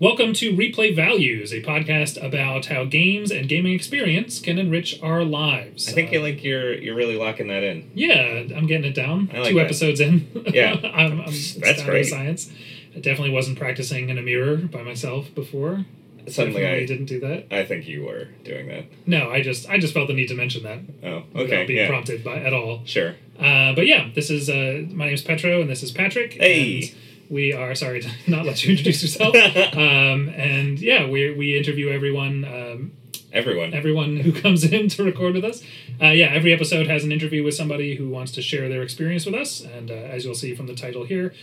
Welcome to Replay Values, a podcast about how games and gaming experience can enrich our lives. I think Uh, you like you're you're really locking that in. Yeah, I'm getting it down. Like Two that. episodes in. Yeah. I'm, I'm That's great. Science. I definitely wasn't practicing in a mirror by myself before. Suddenly, definitely I didn't do that. I think you were doing that. No, I just I just felt the need to mention that Oh, okay. without being yeah, prompted by at all. sure. Uh, but yeah, this is uh, my name is Petro and this is Patrick. Hey. And we are sorry to not let you introduce yourself. um, and yeah, we we interview everyone. Um, Everyone. everyone who comes in to record with us. Uh, yeah, every episode has an interview with somebody who wants to share their experience with us. And uh, as you'll see from the title here,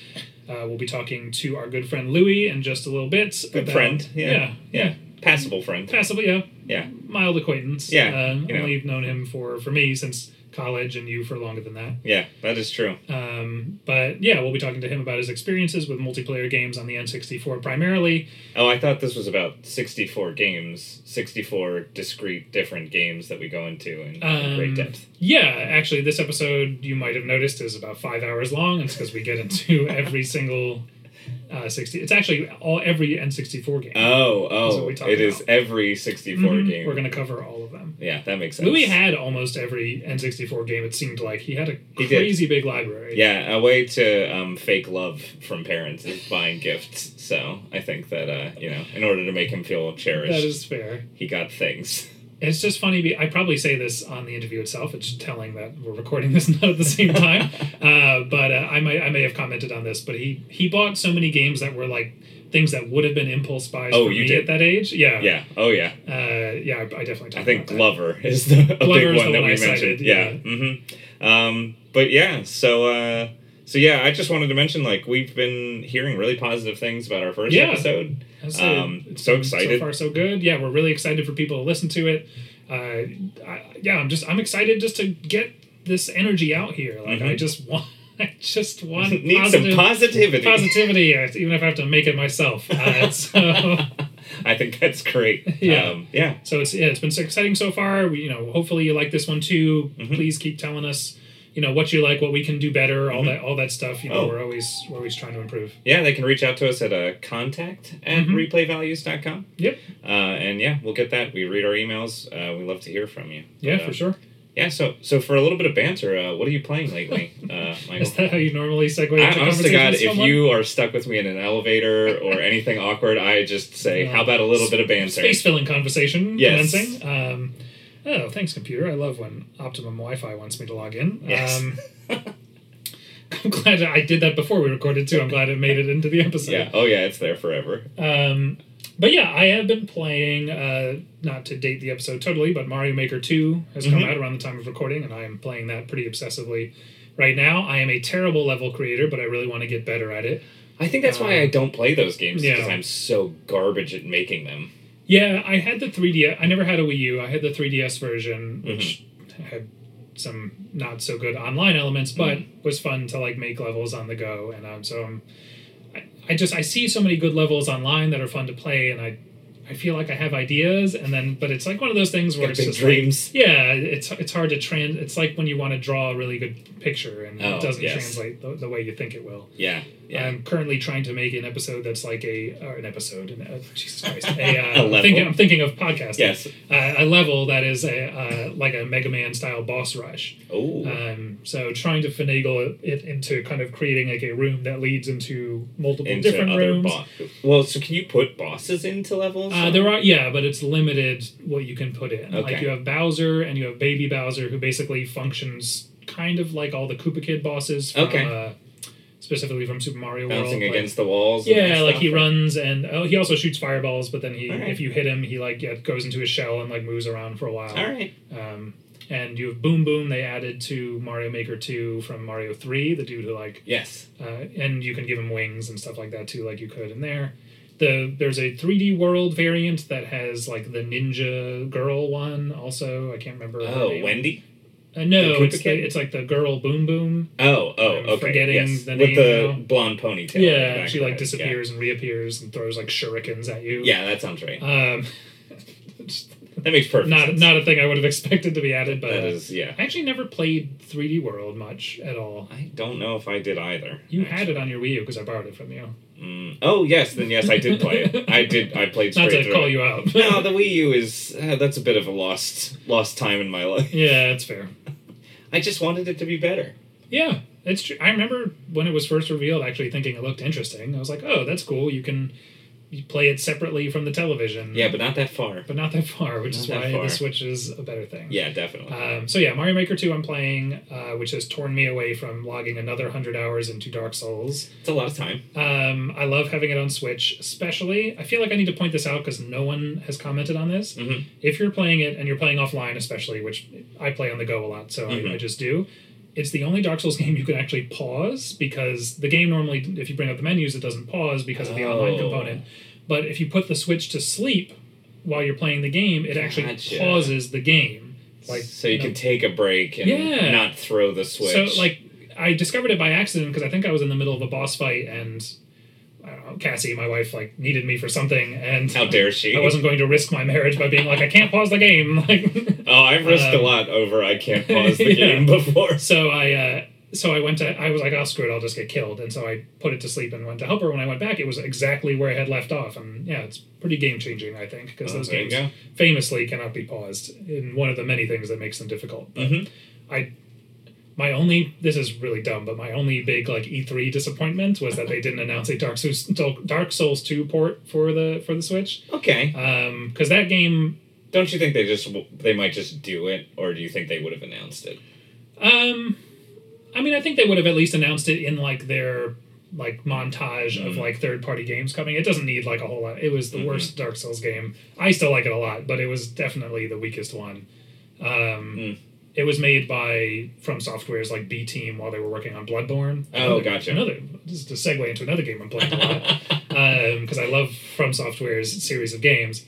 uh, we'll be talking to our good friend Lewie in just a little bit. Good about- friend. Yeah. yeah, yeah. Passable friend. Passable, yeah, Yeah. mild acquaintance. Yeah, uh, you know. only known him for for me since college, and you for longer than that. Yeah, that is true. Um, but yeah, we'll be talking to him about his experiences with multiplayer games on the N64 primarily. Oh, I thought this was about 64 games, 64 discrete different games that we go into in Um, great depth. Yeah, actually, this episode you might have noticed is about five hours long. It's because we get into every single uh, sixty. It's actually all every N64 game. Oh, oh, it is about. every 64 Mhm, game. We're going to cover all of them. Yeah, that makes sense. Lewie had almost every N64 game. It seemed like he had a He did. crazy big library. Yeah, a way to um, fake love from parents is buying gifts. So I think that, uh, you know, in order to make him feel cherished, that is fair. he got things. It's just funny. I probably say this on the interview itself. It's telling that we're recording this not at the same time. uh, but uh, I might I may have commented on this. But he he bought so many games that were like things that would have been impulse buys Oh, for you me did? at that age. Yeah. Yeah, oh yeah. Uh, yeah. I, I definitely. Talked I think. Glover is the a Glover big is one the that we I mentioned. cited, yeah. yeah. hmm Um, but yeah, so uh, so yeah, I just wanted to mention like we've been hearing really positive things about our first Yeah. episode. Um, so excited. So far, so good. Yeah, we're really excited for people to listen to it. Uh, I, yeah, I'm just I'm excited just to get this energy out here. Like I Mhm. just want I just want Need positive, some positivity. positivity, uh, even if I have to make it myself. Uh, so. I think that's great. Yeah. Um, yeah. So it's yeah, it's been so exciting so far. We, you know, hopefully you like this one too. Mhm. Please keep telling us, you know, what you like, what we can do better, all Mhm. that, all that stuff. You know, Oh. we're always we're always trying to improve. Yeah, they can reach out to us at uh, contact at Mhm. replayvalues.com. Yep. Uh, and yeah, we'll get that. We read our emails. Uh, we love to hear from you. Yeah, But, uh, for sure. Yeah, so so for a little bit of banter, uh, what are you playing lately, uh, Michael? Is that how you normally segue into I, honest to God, if you are stuck with me in an elevator or anything awkward, I just say. "How about a little bit of banter?" space filling conversation Yes. commencing. Um, oh, thanks, computer. I love when Optimum Wi-Fi wants me to log in. Yes. Um, I'm glad I did that before we recorded too. I'm glad it made it into the episode. yeah. Oh yeah, it's there forever. Um, but yeah, I have been playing. Uh, not to date the episode totally, but Mario Maker Two has come Mhm. out around the time of recording, and I am playing that pretty obsessively right now. I am a terrible level creator, but I really want to get better at it. I think that's why Um, I don't play those games yeah. because I'm so garbage at making them. Yeah, I had the 3DS. I never had a Wii U. I had the 3DS version, mm-hmm. which had some not so good online elements, but mm-hmm. was fun to like make levels on the go. And um, so I'm, I, I just I see so many good levels online that are fun to play, and I I feel like I have ideas, and then but it's like one of those things where it's just like, yeah, it's it's hard to trans. It's like when you want to draw a really good picture and Oh, it doesn't yes. translate the, the way you think it will. yeah. Yeah. I'm currently trying to make an episode that's like a or an episode. An, uh, Jesus Christ, a, uh, A level? Thinking, I'm thinking of podcasting. yes. Uh, a level that is a uh, like a Mega Man style boss rush. Oh. Um, so trying to finagle it into kind of creating like a room that leads into multiple into different other rooms. bo- well, so can you put bosses into levels? Uh, there are yeah, but it's limited what you can put in. Okay. Like you have Bowser and you have Baby Bowser, who basically functions kind of like all the Koopa Kid bosses. From, Okay. Specifically from Super Mario bouncing World. like- against the walls. Yeah, like he runs and oh, he also shoots fireballs. But then he, Alright. if you hit him, he like yeah, goes into his shell and like moves around for a while. All right. Um, and you have Boom Boom. They added to Mario Maker Two from Mario Three. The dude who like, Yes. uh, and you can give him wings and stuff like that too, like you could in there. The there's a 3D world variant that has like the ninja girl one. Also, I can't remember. Oh. Wendy. Uh, no, the it's the, it's like the girl Boom Boom. Oh, oh, I'm okay. forgetting yes. the With name the now. blonde ponytail. Yeah, the she like disappears and reappears and throws like shurikens at you. Yeah. yeah, that sounds right. Um, That makes perfect not sense. not a thing I would have expected to be added. But that uh, yeah. I actually never played 3D World much at all. I don't know if I did either. You had it on your Wii U because I borrowed it from you. Mm. Oh yes, then yes, I did play it. I did. I played Not straight to through. call you out. no, the Wii U is uh, that's a bit of a lost lost time in my life. yeah, it's fair. I just wanted it to be better. Yeah, it's true. I remember when it was first revealed, actually thinking it looked interesting. I was like, oh, that's cool. You can you play it separately from the television. Yeah, but not that far. but not that far, which Not is why far. the Switch is a better thing. Yeah, definitely. Um, so yeah, Mario Maker 2 I'm playing, uh, which has torn me away from logging another 100 hours into Dark Souls. it's a lot of time. Um, I love having it on Switch, especially. I feel like I need to point this out because no one has commented on this. Mhm. If you're playing it and you're playing offline, especially, which I play on the go a lot, so Mhm. I, I just do. It's the only Dark Souls game you can actually pause because the game normally, if you bring up the menus, it doesn't pause because of the online Oh. component. But if you put the Switch to sleep while you're playing the game, it actually Gotcha. pauses the game. Like so you know, can take a break and Yeah. not throw the switch. so like I discovered it by accident because I think I was in the middle of a boss fight and know, Cassie, my wife, like needed me for something and how dare she? I wasn't going to risk my marriage by being like I can't pause the game. Like Oh, I've risked a Um, lot over I can't pause the Yeah. game before. so I uh so I went to I was like, oh screw it, I'll just get killed. And so I put it to sleep and went to help her. When I went back, it was exactly where I had left off. And yeah, it's pretty game changing, I think, because Oh, those games famously cannot be paused in one of the many things that makes them difficult. But Mhm. I my only this is really dumb, but my only big like E3 disappointment was that they didn't announce a Dark Souls Dark Souls 2 port for the for the Switch. Okay. Um cuz that game Don't you think they just they might just do it, or do you think they would have announced it? um I mean, I think they would have at least announced it in like their like montage of Mm. like third party games coming. It doesn't need like a whole lot. It was the Mhm. worst Dark Souls game. I still like it a lot, but it was definitely the weakest one. Um, Mm. It was made by From Software's like B team while they were working on Bloodborne. Oh, Another- gotcha. Another just to segue into another game I'm playing a lot because I love From Software's series of games.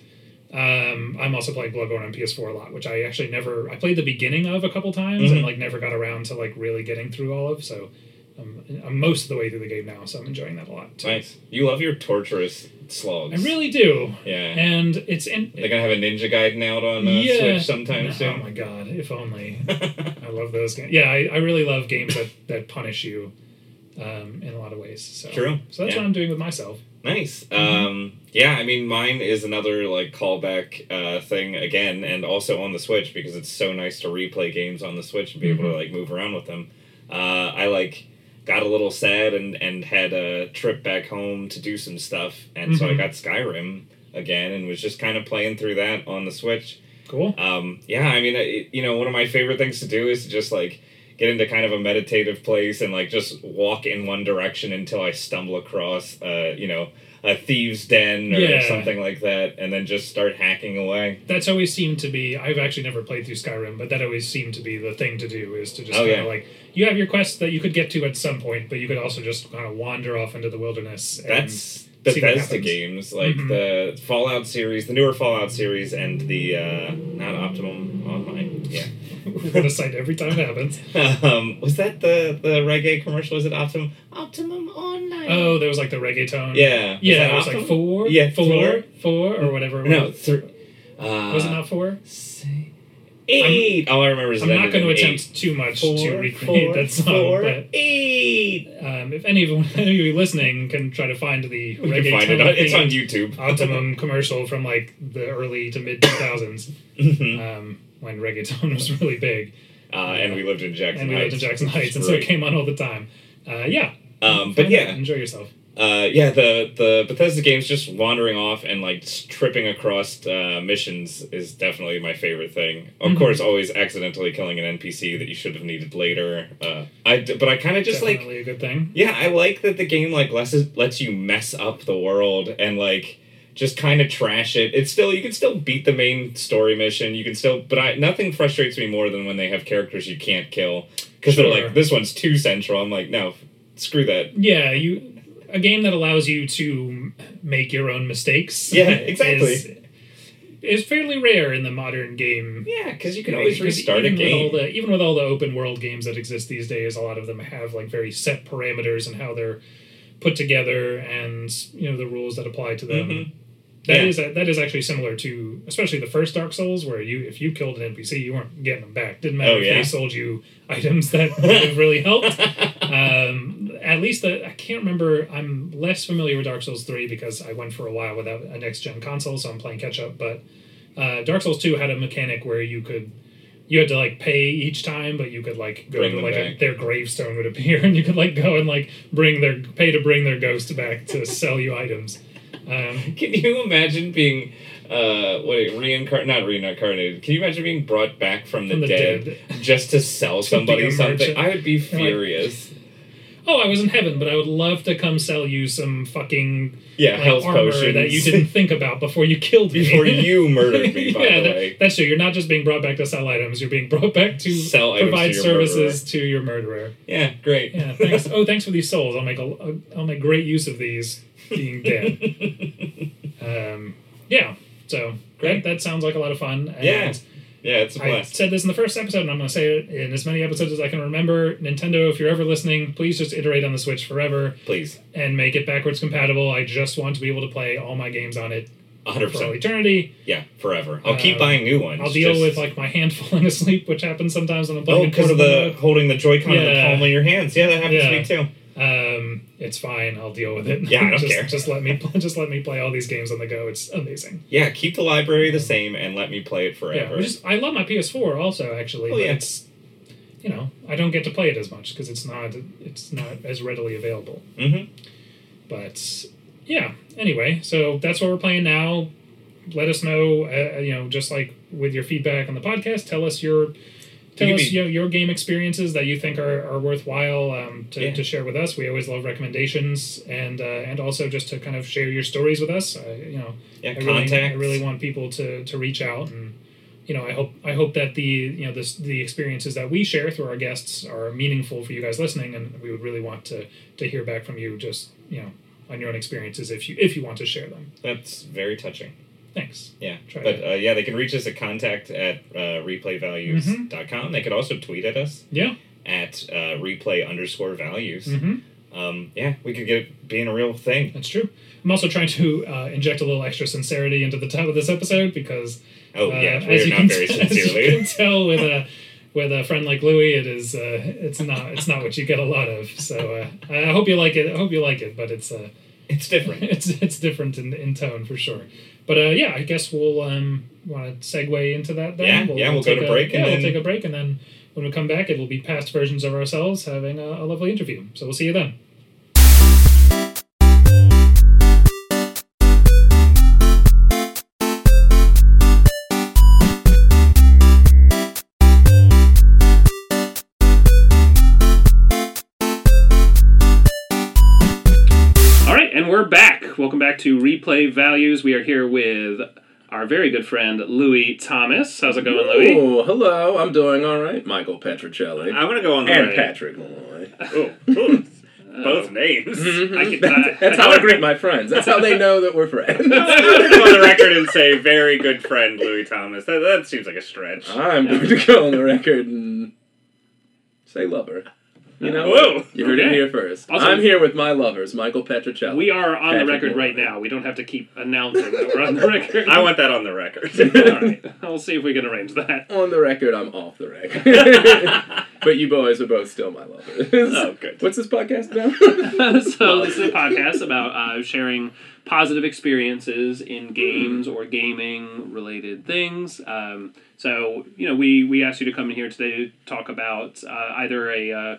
Um, I'm also playing Bloodborne on PS4 a lot, which I actually never. I played the beginning of a couple times Mhm. and like never got around to like really getting through all of. So I'm, I'm most of the way through the game now, so I'm enjoying that a lot. Too. nice. You love your torturous slugs. I really do, Yeah. and it's in. They're gonna have a Ninja Gaiden out on uh, Yeah. Switch sometime Oh soon. my god! If only. I love those games. Yeah, I, I really love games that, that punish you um, in a lot of ways. So. True. So that's Yeah. what I'm doing with myself. Nice. Mm-hmm. Um, yeah, I mean, mine is another like callback uh, thing again, and also on the Switch because it's so nice to replay games on the Switch and be able to Mm-hmm. like move around with them. Uh, I like got a little sad and and had a trip back home to do some stuff, and so I Mhm. got Skyrim again and was just kind of playing through that on the Switch. Cool. Um, yeah, I mean, it, you know, one of my favorite things to do is to just like get into kind of a meditative place and like just walk in one direction until I stumble across, uh, you know, a thieves' den or Yeah. something like that, and then just start hacking away. That's always seemed to be. I've actually never played through Skyrim, but that always seemed to be the thing to do is to just Oh, kind yeah. of like you have your quests that you could get to at some point, but you could also just kind of wander off into the wilderness. That's Bethesda games, like Mhm. the Fallout series, the newer Fallout series, and the uh, not Optimum Online. Yeah. we're gonna cite every time it happens. um, was that the the reggae commercial? Was it Optimum Optimum Online? Oh, there was like the reggaeton. yeah. Was yeah. It was like four. Yeah, four, four. or whatever. No, three. Uh, was it not four? Say eight. All I remember is I'm not going to attempt eight. too much Four, to recreate four, that song, four, but eight. um, if any of, any of you listening can try to find the can reggaeton find it. On, it's on YouTube. Optimum commercial from like the early to mid 2000s Mhm. um, when reggaeton was really big, uh, and we lived in Jackson and we Heights. lived in Jackson Heights, and so it came on all the time. Uh, yeah, Um, but yeah, enjoy yourself. uh, yeah, the the Bethesda games just wandering off and like tripping across uh, missions is definitely my favorite thing. Of Mhm. course, always accidentally killing an NPC that you should have needed later. Uh, I but I kind of just like Definitely a good thing. yeah, I like that the game like lets lets you mess up the world and like just kind of trash it. It's still you can still beat the main story mission. You can still, but I nothing frustrates me more than when they have characters you can't kill because they're like this one's too central. I'm like no, screw that. Yeah, you a game that allows you to make your own mistakes. Yeah, exactly. Is, is fairly rare in the modern game Yeah, because you can always restart a even With all game. the, even with all the open world games that exist these days, a lot of them have like very set parameters and how they're put together, and you know the rules that apply to them. Mhm. That Yeah. is a, that is actually similar to especially the first Dark Souls, where you if you killed an NPC, you weren't getting them back. Didn't matter Oh, if yeah? they sold you items that would have really helped. Um, at least the, I can't remember. I'm less familiar with Dark Souls three because I went for a while without a next gen console, so I'm playing catch up. But uh, Dark Souls two had a mechanic where you could. You had to like pay each time, but you could like go Bring to like a, their gravestone would appear, and you could like go and like bring their pay to bring their ghost back to sell you items. Um, Can you imagine being uh what reincarnated not reincarnated can you imagine being brought back from the, From the dead, dead. just to sell somebody something merchant. i would be like- furious oh, I was in heaven, but I would love to come sell you some fucking yeah like, health armor potions that you didn't think about before you killed me. before you murdered me by yeah, the that- way that's true. You're not just being brought back to sell items. You're being brought back to Sell provide to services to your murderer. yeah great Yeah, thanks. oh, thanks for these souls. I'll make a, a I'll make great use of these being dead. um, yeah. So that that sounds like a lot of fun. And Yeah, yeah it's a I blast said this in the first episode, and I'm going to say it in as many episodes as I can remember. Nintendo, if you're ever listening, please just iterate on the Switch forever please and make it backwards compatible. I just want to be able to play all my games on it for all 100% eternity. yeah forever i'll keep Uh, buying new ones I'll deal just- with like my hand falling asleep, which happens sometimes when I'm playing oh because of the mode. holding the joy-con in the palm of your hands yeah that happens Yeah. to me too Um, it's fine. I'll deal with it. Yeah, I don't just, care. Just let me just let me play all these games on the go. It's amazing. yeah keep the library the same and let me play it forever is I love my PS4 also actually, Oh, but yeah. it's you know I don't get to play it as much because it's not it's not as readily available. hmm But yeah, anyway, so that's what we're playing now. Let us know, uh, you know, just like with your feedback on the podcast, tell us your tell You us you know, your game experiences that you think are, are worthwhile um, to, Yeah. to share with us. We always love recommendations and uh, and also just to kind of share your stories with us. Uh, you know, yeah I really, I really want people to, to reach out and you know I hope I hope that the you know this the experiences that we share through our guests are meaningful for you guys listening and we would really want to to hear back from you just you know on your own experiences if you if you want to share them. that's very touching Thanks. Yeah, Try but uh, yeah, they can reach us at contact at uh, replayvalues.com. They could also tweet at us Yeah. at uh, replay underscore values. Mm-hmm. Um, yeah, we could get it being a real thing. That's true. I'm also trying to uh, inject a little extra sincerity into the title of this episode because Oh, uh, yeah, as we're you not can very t- as you can tell with a with a friend like Lewie, it is uh, it's not it's not what you get a lot of. So uh, I hope you like it. I hope you like it, but it's uh, It's different. it's it's different in, in tone for sure. But uh, yeah, I guess we'll um, want to segue into that. Then Yeah, yeah, we'll go take to a- break Yeah, and we'll then- take a break, and then when we come back, it will be past versions of ourselves having a, a lovely interview. So we'll see you then. All right, and we're back. Welcome back to Replay Values. We are here with our very good friend Lewie Thomas. How's it going, Lewie? Oh, hello. I'm doing all right. Michael Petrocelli. I'm gonna go on the record. and right. Patrick Malloy. Oh, oh, both uh, names. Mm-hmm. I can, I, That's how I greet my friends. That's how they know that we're friends. I'm gonna go on the record and say very good friend Lewie Thomas. That, that seems like a stretch. I'm going to go on the record and say lover. You know, Whoa. you heard it here first. Also- I'm here with my lovers, Michael Petrocelli. we are on the record Malloy. right now. We don't have to keep announcing that we're on the record. I want that on the record. All right, we'll see if we can arrange that. on the record. I'm off the record. but you boys are both still my lovers. Oh, good. What's this podcast about? so this is a podcast about uh, sharing positive experiences in games or gaming related things. Um, so you know, we we asked you to come in here today to talk about uh, either a uh,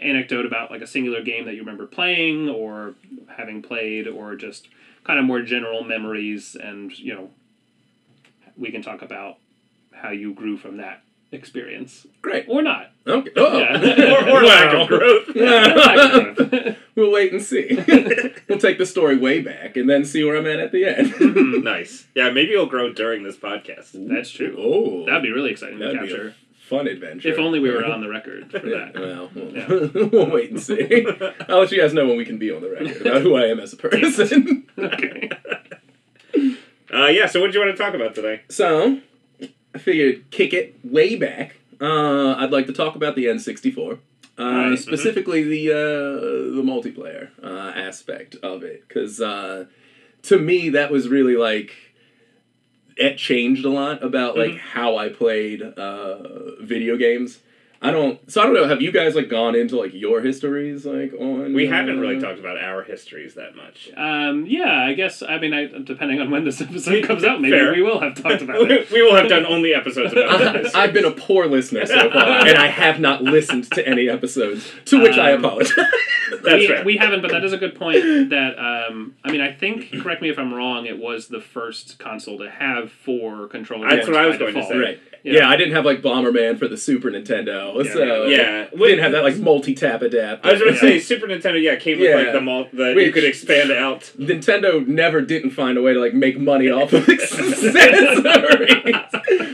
anecdote about like a singular game that you remember playing or having played, or just kind of more general memories, and you know, we can talk about how you grew from that experience Great. or not. Okay. Oh. Yeah. or, or lack of growth. Yeah. we'll wait and see. we'll take the story way back and then see where I'm at at the end. Mm-hmm. nice. Yeah, maybe you'll grow during this podcast. That's true. Oh, That'd be really exciting to That'd be capture. Fun adventure. If only we were on the record for that. Well, we'll, we'll wait and see. I'll let you guys know when we can be on the record about who I am as a person. Okay. Uh, yeah. So, what do you want to talk about today? so, I figured kick it way back. Uh, I'd like to talk about the N64. Uh, Right. specifically the uh, the multiplayer uh, aspect of it, because uh, to me that was really like it changed a lot about like Mhm. how I played uh, video games. I don't. So I don't know. Have you guys like gone into like your histories like on? We haven't really uh, talked about our histories that much. Um, yeah, I guess. I mean, I, depending on when this episode comes out, maybe Fair. we will have talked about it. we will have done only episodes about I, this. I've been a poor listener so far, and I have not listened to any episodes. To which I Um, apologize. That's we, fair. we haven't, but that is a good point. That um, I mean, I think. Correct me if I'm wrong. It was the first console to have four controllers. That's what I was by going to say. right. Yeah. Yeah. I didn't have like Bomberman for the Super Nintendo, Yeah, so yeah. we didn't have that like multi-tap adapter. I was going to Yeah. say Super Nintendo. Yeah, came with Yeah. like the mul- the you could expand out. Nintendo never didn't find a way to like make money off of accessories. yeah,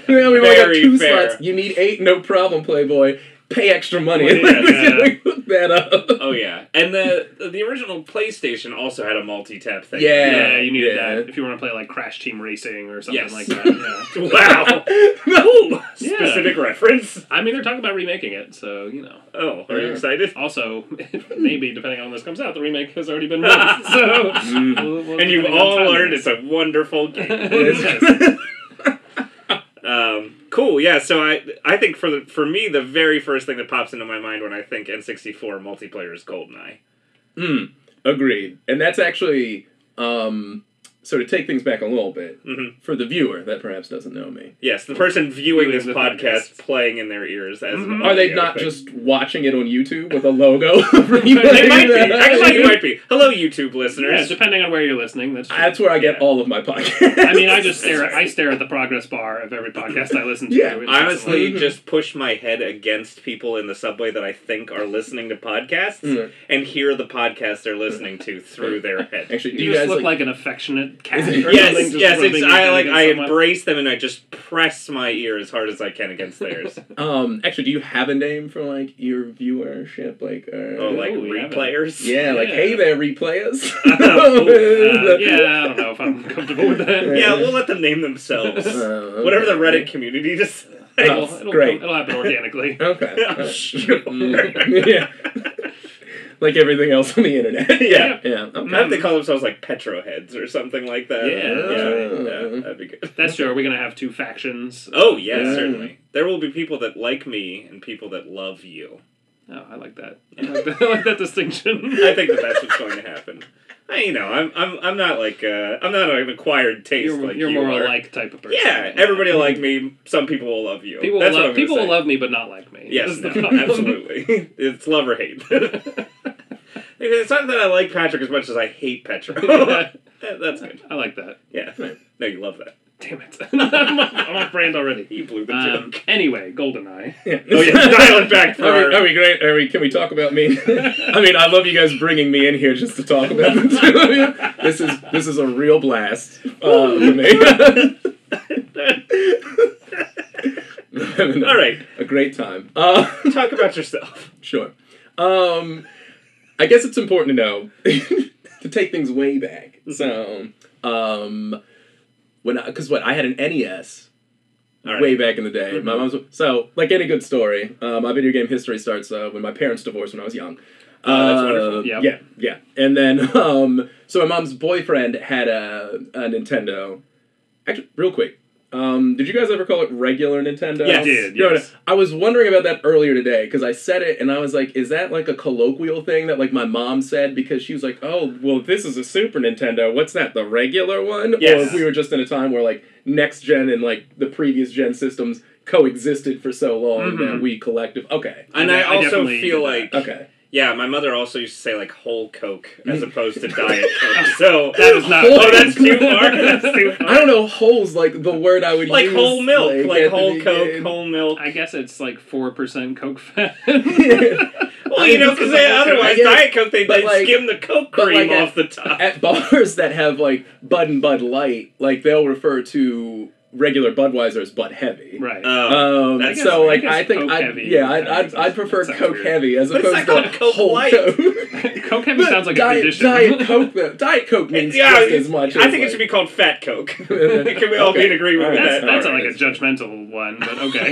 we only got Very two fair. slots. You need eight, no problem, Playboy. Pay extra money. Well, yeah, yeah. Hook that up. Oh yeah, and the the original PlayStation also had a multi-tap thing. Yeah. Yeah, you needed Yeah. that if you want to play like Crash Team Racing or something Yes. like that. Yeah. Wow. Yeah. Specific reference. I mean, they're talking about remaking it, so you know. Oh, are you excited? Also, maybe depending on when this comes out, the remake has already been made. So, Mm. we'll- we'll- And you've all learned it's a wonderful game. Um, cool. Yeah. So I I think for the for me the very first thing that pops into my mind when I think N64 multiplayer is GoldenEye. Mm, agreed. And that's actually um so to take things back a little bit Mhm. for the viewer that perhaps doesn't know me. Yes, the person viewing Viewing this podcast podcast. playing in their ears as an Mhm. Are they not thing. just watching it on YouTube with a logo? They might be. Actually, you might be. Hello, YouTube Yeah, listeners. depending on where you're listening. That's true. That's where I get Yeah. all of my podcasts. I mean, I just stare. At, I stare at the progress bar of every podcast I listen to. Yeah, I just honestly Mhm. just push my head against people in the subway that I think are listening to podcasts Mm. and hear the podcast they're listening to through their head. Actually, you, do you, just guys look like, like, an affectionate cat. Or Yes, yes, it's I like I someone. embrace them and I just press my ear as hard as I can against theirs. um actually do you have a name for like your viewership like uh, Oh, like Ooh, replayers. yeah, like hey there replayers. Uh, yeah, I don't know if I'm comfortable with that. Yeah, we'll let them name themselves. Uh, Whatever the. Reddit community decides. It'll, Oh, it'll, great. it'll happen organically. Okay. Uh, sure. mm, yeah. Like everything else on the internet. Yeah. Yeah. I Okay. hope they call themselves like Petroheads or something like that. Yeah, yeah, that's yeah, mm-hmm. that'd be good. That's true. Are we gonna have two factions? Oh yes, Yeah. certainly. There will be people that like me and people that love you. Oh, I like that. I like that, I like that distinction. I think that that's what's going to happen. I, you know, I'm, I'm, I'm not like, uh, I'm not an acquired taste you're like you're you more are. like type of person. Yeah, everybody will like me. Some people will love you. People That's will love people will love me, but not like me. Yes, no, absolutely. it's love or hate. it's not that I like Patrick as much as I hate Petro. That's good. I like that. Yeah. No, you love that. Damn it! I'm off- I'm off brand already. He blew the Um, joke. anyway, Goldeneye. Yeah. Oh yeah, dial it back for Are our- we, are we great? Are we? Can we talk about me? I mean, I love you guys bringing me in here just to talk about the two of you. This is this is a real blast uh, for me. All right, a great time. Uh, talk about yourself. sure. Um, I guess it's important to know to take things way back. So, um, when because what I had an NES right. way back in the day. My mom's so like any good story. Uh, my video game history starts uh, when my parents divorced when I was young. Oh, that's Uh, wonderful. Yep. Yeah, yeah. And then um, so my mom's boyfriend had a, a Nintendo. Actually, real quick. Um, did you guys ever call it regular Nintendo? Yes. I did, No, no. I was wondering about that earlier today because I said it and I was like, is that like a colloquial thing that like my mom said because she was like, oh, well, this is a Super Nintendo. What's that? The regular one? Or Yes. if we were just in a time where like next gen and like the previous gen systems coexisted for so long that Mhm. we collective. Okay. And I I, also definitely feel did that. like, Okay. Yeah, my mother also used to say like whole Coke as opposed to Diet Coke. So That is not. Oh, oh, that's too far. That's too far. I don't know. Holes like the word I would Like use. Like whole milk, like, at the whole Coke, beginning. whole milk. I guess it's like four percent Coke fat. Well, you know, because otherwise I get it. Diet Coke they But, like- skim the Coke cream like, off the top. at bars that have like Bud and Bud Light, like they'll refer to regular Budweiser as Bud Heavy. right. Oh, Um, guess- so like guess I think Coke I Heavy yeah I'd, I'd, I'd prefer Coke weird. Heavy as But opposed to Coke whole Light. Coke. Coke heavy sounds like a Diet, condition. Diet Coke though. Diet Coke means yeah, just as much. I as, think it should be called Fat Coke. Can we all be in agreement with That's, that? that's Alright. like a judgmental one, but okay.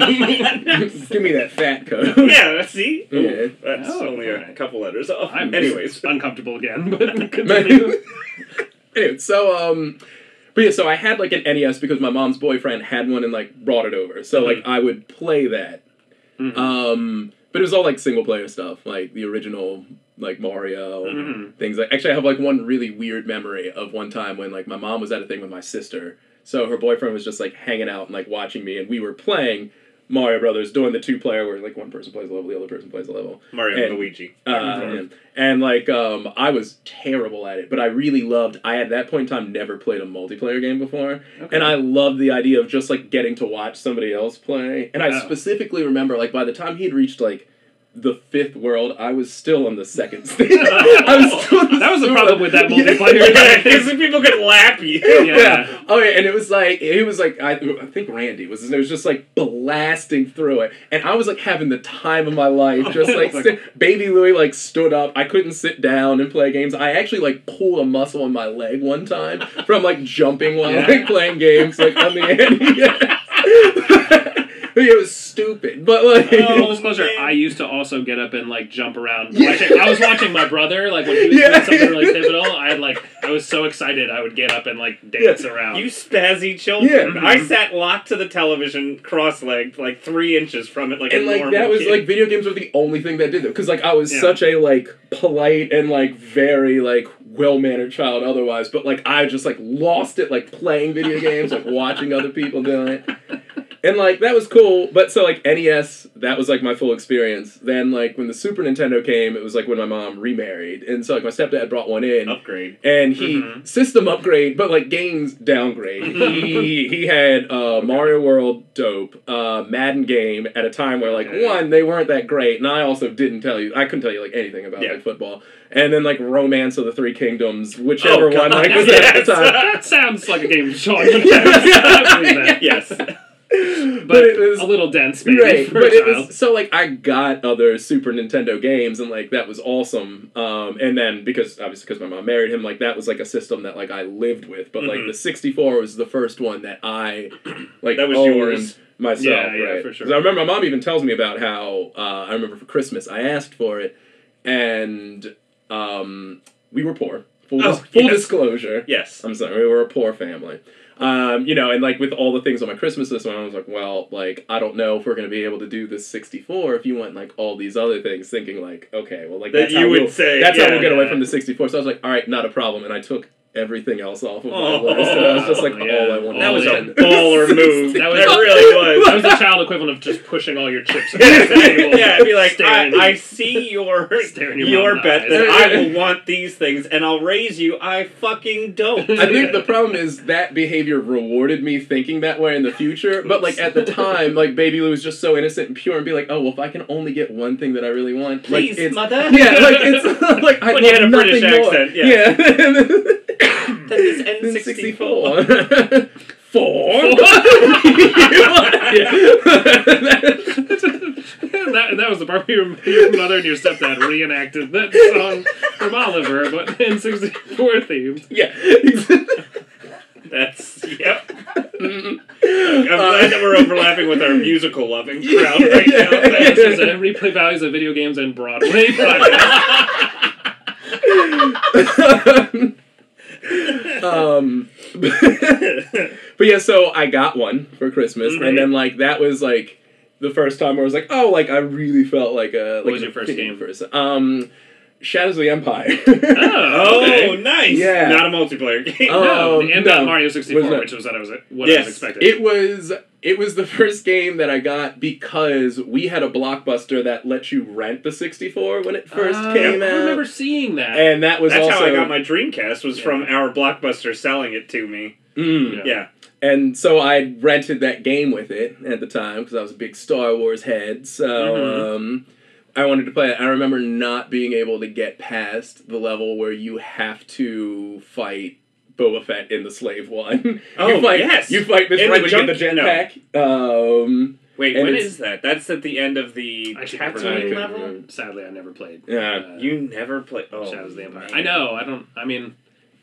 Give me that fat Coke. yeah, see? Yeah. Ooh, That's Oh, only a couple letters off. I'm Anyways. uncomfortable again, but continue. anyway, so um, but yeah, so I had like an NES because my mom's boyfriend had one and like brought it over. So like I would play that. Mhm. Um, but it was all like single player stuff, like the original like Mario Mhm. things. Like actually, I have like one really weird memory of one time when like my mom was at a thing with my sister. So her boyfriend was just like hanging out and like watching me, and we were playing Mario Brothers, doing the two player where like one person plays a level, the other person plays a level. Mario And- and Luigi. Uh, and, and, like um, I was terrible at it, but I really loved. I at that point in time never played a multiplayer game before, Okay. and I loved the idea of just like getting to watch somebody else play. And I specifically remember like by the time he had reached like the fifth world, I was still on the second stage. I was still on That was the problem with that Yeah. multiplayer. Because people could lap you. Yeah. Oh yeah, and it was like it was like I, I think Randy was. It was just like blasting through it, and I was like having the time of my life. Just like sit- baby Lewie like stood up. I couldn't sit down and play games. I actually like pulled a muscle in my leg one time from like jumping while Yeah. like playing games like on the NES. it was stupid, but like uh, Full Oh, disclosure, man. I used to also get up and like jump around. Yeah. Watching, I was watching my brother like when he was Yeah. doing something really pivotal. I had like I was so excited I would get up and like dance around. You spazzy children. Yeah. I sat locked to the television, cross-legged, like three inches from it, like and a like normal that was kid. like video games were the only thing that did it because like I was Yeah. such a like polite and like very like well mannered child otherwise, but like I just like lost it like playing video games, like watching other people doing it. And like that was cool, but so like NES, that was like my full experience. Then like when the Super Nintendo came, it was like when my mom remarried, and so like my stepdad brought one in, upgrade. and he Mhm. system upgrade, but like games downgrade. he he had uh, Mario World dope, uh, Madden game at a time where like one they weren't that great, and I also didn't tell you I couldn't tell you like anything about Yeah. like football, and then like Romance of the Three Kingdoms, whichever Oh, one like was at the time. that sounds like a game Sean would have. I believe that. Yes. But, it was a little dense, maybe right, but it was so like I got other Super Nintendo games and like that was awesome. Um, and then because obviously because my mom married him, like that was like a system that like I lived with. But like Mhm. the sixty four was the first one that I like That was yours. myself. Yeah, yeah, right? for sure. I remember my mom even tells me about how uh, I remember for Christmas I asked for it, and um, we were poor. Full, Oh, dis- full yes. disclosure. Yes. I'm sorry, we were a poor family. Um, you know, and like with all the things on my Christmas list, I was like, well, like I don't know if we're gonna be able to do this 64 if you want like all these other things. Thinking like, okay, well, like That that's you how would we'll, say, that's how we'll get away from the 64. So I was like, all right, not a problem, and I took everything else off of my Oh, list, and I was just like, yeah. all I want. That was a baller move. That That, was- really That was. was the child equivalent of just pushing all your chips across the table. yeah, I'd be like, I, I see your your your mom in the bet that I will want these things, and I'll raise you. I fucking don't. I think the problem is that behavior rewarded me thinking that way in the future. But like at the time, like Baby Lou was just so innocent and pure, and be like, oh well, if I can only get one thing that I really want, Please, like it's mother. yeah, like it's like I When you had a British nothing more. accent, yeah. yeah. That is Then N64. 64. Four. that, that was the part where your, your mother and your stepdad reenacted that song from Oliver, but N64 themed. yeah. That's yep. I'm glad that we're overlapping with our musical loving crowd right now. This is a replay values of video games and Broadway podcast. Um, but yeah, so I got one for Christmas, Mhm. and then like that was like the first time where I was like, oh, like I really felt like a. Like was your first game? First, um, Shadows of the Empire. Oh, Oh, nice! Yeah. Not a multiplayer game. No, Um, and no. not Mario 64, Was not. which was what I was what Yes. I was expecting. It was it was the first game that I got because we had a blockbuster that let you rent the 64 when it first Uh, came out. I remember seeing that. and that was That's also how I got my Dreamcast. Was from our blockbuster selling it to me. Mm. Yeah. Yeah. And so I rented that game with it at the time because I was a big Star Wars head. So Mhm. um, I wanted to play it. I remember not being able to get past the level where you have to fight Boba Fett in the slave one. Oh, you fight, yes. You fight this In right the when you the junk- jetpack. Um, Wait, And when it's- is that? That's at the end of the I should never I Tatooine level. Sadly, I never played. Yeah. uh, You never played. Oh, Shadows of the Empire. man. I know. I don't. I mean,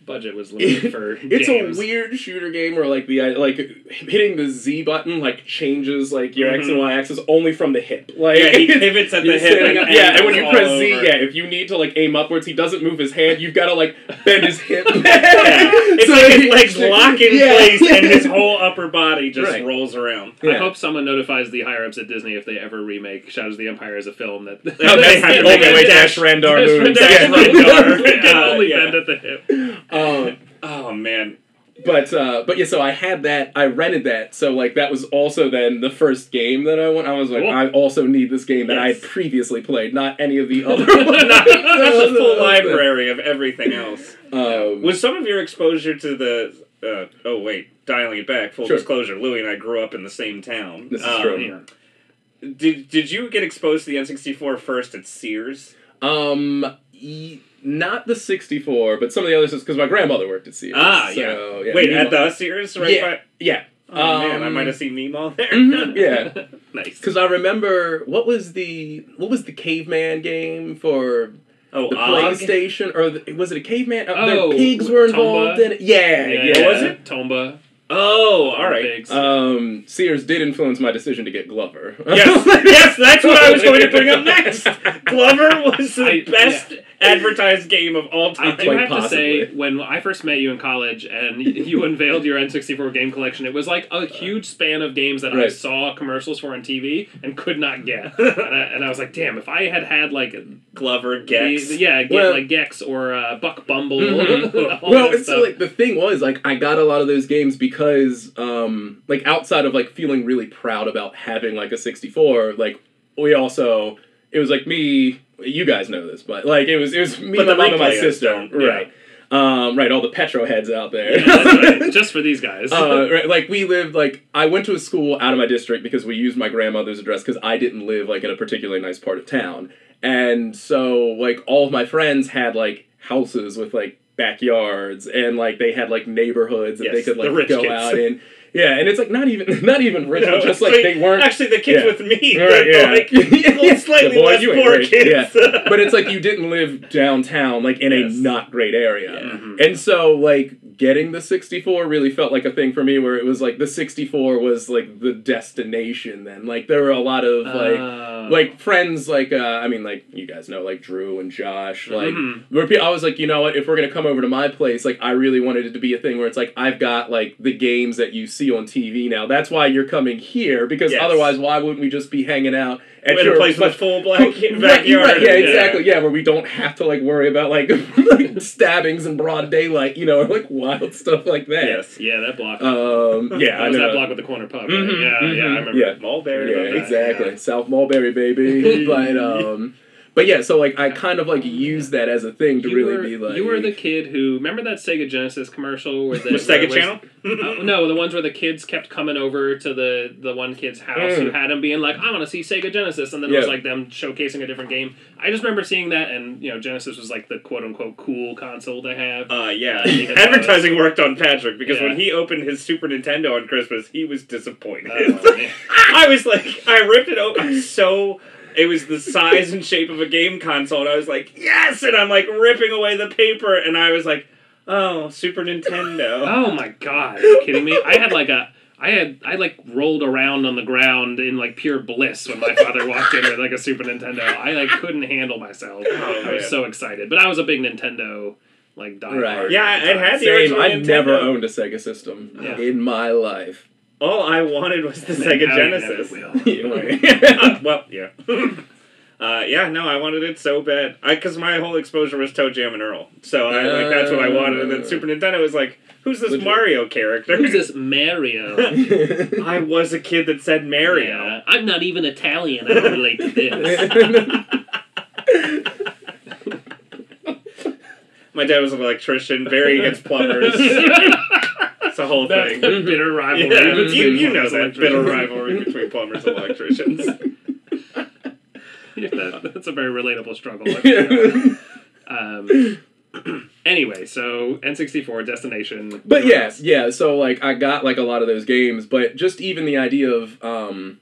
budget was limited for it's games. a weird shooter game where like the uh, like hitting the Z button like changes like your X and Y axis only from the hip. Like Yeah, he pivots at the hip standing and yeah, and when you press Z, over. yeah, if you need to like aim upwards, he doesn't move his hand. You've got to like bend his hip. Yeah. It's So like his legs actually- lock in Yeah. place and his whole upper body just Right. rolls around. I hope someone notifies the higher ups at Disney if they ever remake Shadows of the Empire as a film that Oh, they have to only make a way dash- Dash Rendar Dash moves. Dash Yeah. Rendar can Uh, only bend at the hip. Um, Oh man. but uh, but yeah, so I had that. I rented that. So like that was also then the first game that I went. I was like, Cool. I also need this game that I had previously played, not any of the other. not, the full library of everything else. Um, Was some of your exposure to the? Uh, oh wait, dialing it back. Full Sure. disclosure: Lewie and I grew up in the same town. This is Um, true. Did Did you get exposed to the N64 first at Sears? Um, e- not the 64, but some of the other because my grandmother worked at Sears. Ah, so, yeah. Wait, Meemaw- at the Sears, right? Yeah. by- yeah. Oh man, I Um, might have seen Meemaw there. mhm, yeah. nice. Because I remember what was the what was the caveman game for Oh, the Og? PlayStation or the, was it a caveman? Uh, Oh, their pigs were Tomba? involved in it. Yeah, yeah. yeah, was it? Tomba. Oh, all right. Um, Sears did influence my decision to get Glover. Yes, yes, that's what I was going to bring up next. Glover was the I- best advertised game of all time. I time. do Quite have to say, when I first met you in college and you unveiled your N64 game collection, it was like a huge span of games that I saw commercials for on TV and could not get. and, I, and I was like, damn, if I had had like Glover, the- Gex. the- yeah, get, Well- like Gex or uh, Buck Bumble. Mhm. all well, that it's so, like the thing was like I got a lot of those games because um like outside of like feeling really proud about having like a 64, like we also it was like me you guys know this, but like it was it was me, But my mom, and my sister, yeah. right? Um, right, all the petro heads out there. Yeah, right. Just for these guys. uh, right, like we lived like I went to a school out of my district because we used my grandmother's address because I didn't live like in a particularly nice part of town, and so like all of my friends had like houses with like backyards and like they had like neighborhoods that they could like go kids. out in. Yeah, and it's like not even not even rich, No, but just it's like they weren't Actually, the kids yeah. with me. Right, yeah. like Yeah. slightly boy, less poor kids. but it's like you didn't live downtown, like in Yes. a not great area. Yeah. Mhm. And so, like, getting the 64 really felt like a thing for me where it was like the 64 was like the destination then. Like, there were a lot of, like, Uh, like friends like uh I mean like you guys know like Drew and Josh like Mhm. where I was like you know what if we're gonna come over to my place like I really wanted it to be a thing where it's like I've got like the games that you see on TV now that's why you're coming here because Yes. otherwise why wouldn't we just be hanging out at your place with full black backyard. right, yeah, exactly. Yeah, where we don't have to like worry about like, like stabbings in broad daylight, you know, or like wild stuff like that. Yes. yeah, that block. Um. Yeah. that I was know. that block with the corner pub. right? Mhm, Yeah, mhm, yeah, I remember. yeah. Mulberry. Yeah, exactly. South Mulberry, baby. but um, but yeah. So like, I kind of like used that as a thing to You really were, be like. you were the kid who remember that Sega Genesis commercial where the With Sega was- Channel? Uh, no, the ones where the kids kept coming over to the the one kid's house Mm. who had him being like, "I want to see Sega Genesis," and then it was like them showcasing a different game. I just remember seeing that, and you know, Genesis was like the quote unquote cool console to have. Uh, yeah. He had Advertising worked on Patrick because Yeah. when he opened his Super Nintendo on Christmas, he was disappointed. Oh. I was like, I ripped it open so. It was the size and shape of a game console, and I was like, yes! And I'm like ripping away the paper, and I was like, oh, Super Nintendo. oh my god, are you kidding me? I had like a. I had I like rolled around on the ground in like pure bliss when my father walked in with like a Super Nintendo. I like couldn't handle myself. Oh, I was man. so excited, but I was a big Nintendo like diehard. Right. Yeah, it had the Same. I Nintendo. never owned a Sega system Yeah. in my life. All I wanted was the Man, Sega now you never Genesis. will. You know, Uh, well, yeah. uh, yeah, no, I wanted it so bad. I because my whole exposure was ToeJam and Earl, so I like that's what I wanted. And then Super Nintendo was like, who's this Legit. Mario character? Who's this Mario? I was a kid that said Mario. Yeah, I'm not even Italian. I don't relate to this. My dad was an electrician, very against plumbers. It's a whole That thing. bitter rivalry. Yeah, you, between you know that bitter rivalry between plumbers and electricians. Yeah, that, that's a very relatable struggle. um, anyway, so N64 Destination. But yes, yeah. So like, I got like a lot of those games, but just even the idea of, um,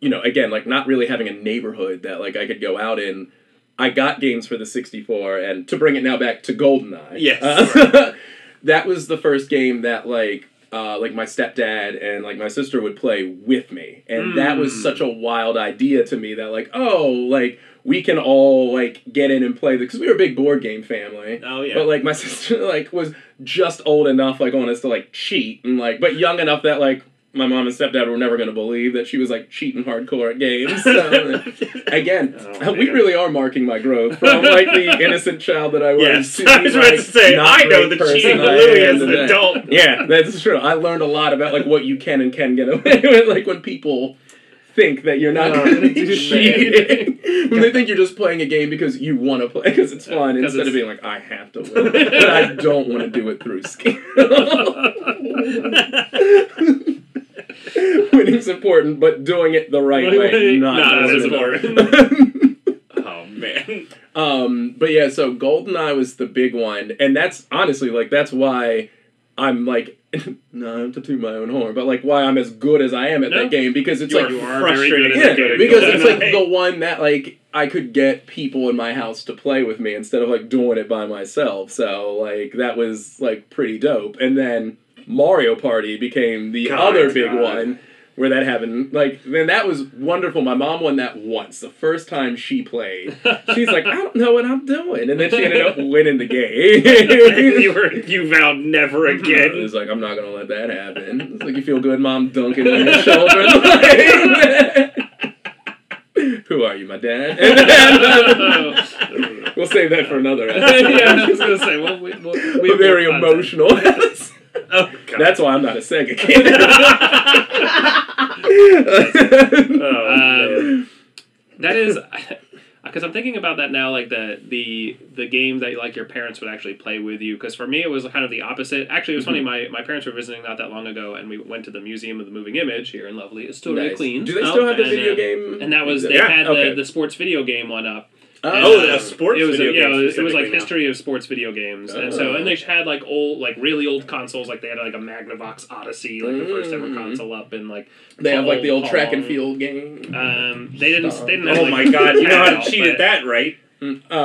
you know, again, like not really having a neighborhood that like I could go out in. I got games for the 64, and to bring it now back to GoldenEye. Yes. uh, that was the first game that like. Uh, like my stepdad and like my sister would play with me, and that was Mm. such a wild idea to me. That like, oh, like we can all like get in and play because we were a big board game family. Oh yeah. But like my sister like was just old enough like on us to like cheat and like but young enough that like my mom and stepdad were never gonna believe that she was like cheating hardcore at games. So, again, Oh, uh, we really are marking my growth from like the innocent child that I was. yes. to I was the, about like, to say I know the cheating I Lewie as an adult. Yeah, that's true. I learned a lot about like what you can and can get away with. Like when people think that you're not Oh, going to cheating, when they think you're just playing a game because you want to play because it's fun, 'cause instead it's- of being like I have to win, but I don't want to do it through skill. Winning's important, but doing it the right way, not, not as important. oh man. Um, but yeah, so GoldenEye was the big one, and that's honestly like that's why I'm like no, to toot my own horn, but like why I'm as good as I am at No. that game because it's You like you are frustrating. yeah, because it's like the one that like I could get people in my house to play with me instead of like doing it by myself. So like that was like pretty dope. And then Mario Party became the God, other big God. one where that happened. Like then that was wonderful. My mom won that once. The first time she played, she's like, I don't know what I'm doing, and then she ended up winning the game. you were you vowed never again. was like, I'm not gonna let that happen. It's like you feel good, mom dunking on your children. Who are you, my dad? Oh. we'll save that for another yeah. I was gonna say. Well, we, we'll, we We're very emotional. Oh god. That's why I'm not a Sega kid. oh. Um, that is because I'm thinking about that now, like the the the game that like your parents would actually play with you. Because for me, it was kind of the opposite. Actually, it was funny. Mm-hmm. My my parents were visiting not that long ago, and we went to the Museum of the Moving Image here in lovely Astoria, Nice. Queens. Do they still have the video uh, game? And that was they Yeah, had okay. the, the sports video game one up. Oh, And, a uh, sports it was video a, yeah, it was, it was like now. history of sports video games, and so Oh. and they had like old, like really old consoles, like they had like a Magnavox Odyssey, like the first ever Mm. console up, and like They have like the old Pong. track and field game. um, they didn't they didn't. Have, Oh my god, you know how to cheat at that, right? Oh,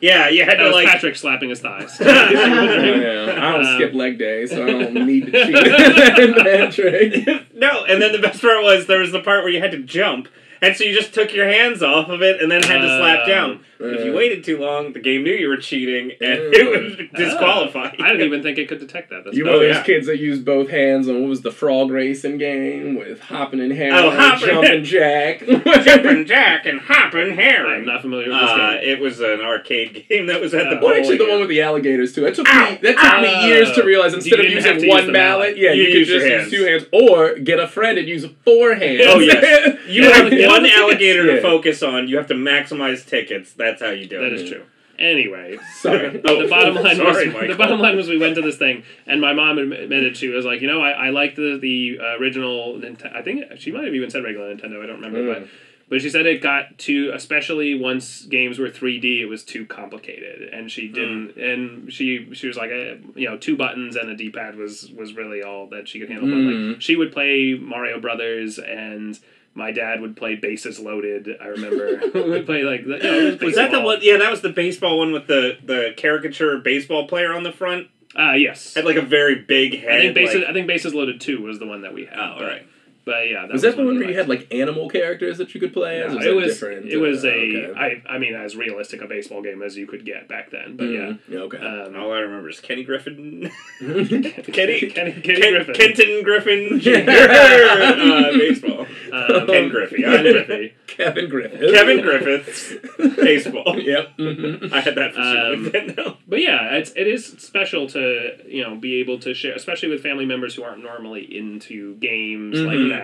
Yeah, you had that to like Patrick slapping his thighs. yeah, I don't Um, skip leg day, so I don't need to cheat that trick. No, and then the best part was there was the part where you had to jump. And so you just took your hands off of it and then had to slap Oh. down. if you Uh, waited too long, the game knew you were cheating and Mm. it would disqualify. I didn't even think it could detect that. That's You cool. know Oh, those yeah. kids that used both hands on what was the frog racing game with hopping and Harry, Oh, Hoppin' jumping jack. Jumpin' Jack and Hoppin' Harry. I'm not familiar with this Uh, game. it was an arcade game that was at the Uh, Well, actually, the bowling one with the alligators too. It took Ow! me that took Ow! me years to realize instead of didn't have using use one the mallet, mallet. yeah, You you, could use your just hands. use two hands, or get a friend and use four hands. Oh, yes. You Yeah, have yeah, one alligator to focus on. You have to maximize tickets. That's how you do That That is true. Anyway, Sorry. Oh, the bottom line sorry, was Michael. the bottom line was we went to this thing, and my mom admitted she was like, you know, I, I like the the uh, original. Ninte- I think she might have even said regular Nintendo. I don't remember, Mm. but but she said it got too, especially once games were three D, it was too complicated, and she didn't. And she she was like, eh, you know, two buttons and a D pad was was really all that she could handle. But Mm. like, she would play Mario Brothers and. My dad would play Bases Loaded. I remember would play like you know, was, that the one? Yeah, that was the baseball one with the the caricature baseball player on the front. Uh, yes. Had like a very big head. I think bases. like- I think bases loaded two was the one that we had. Oh, but, right. But yeah, that was that the one we where you had like animal characters that you could play as? No, Was it was different? it was Uh, a okay. I I mean as realistic a baseball game as you could get back then. But Mm, yeah, okay. um, All I remember is Kenny Griffin, Kenny Kenny- Kenny, Kenny Ken- Griffin. Kenton Griffin Jr. uh, baseball. Um, Ken Griffey. Ken I- Griffey. Kevin Griffith. Kevin Griffiths baseball. yep. mhm. I had that for Super Um, Nintendo. But yeah, it's it is special to you know be able to share, especially with family members who aren't normally into games Mhm. like that,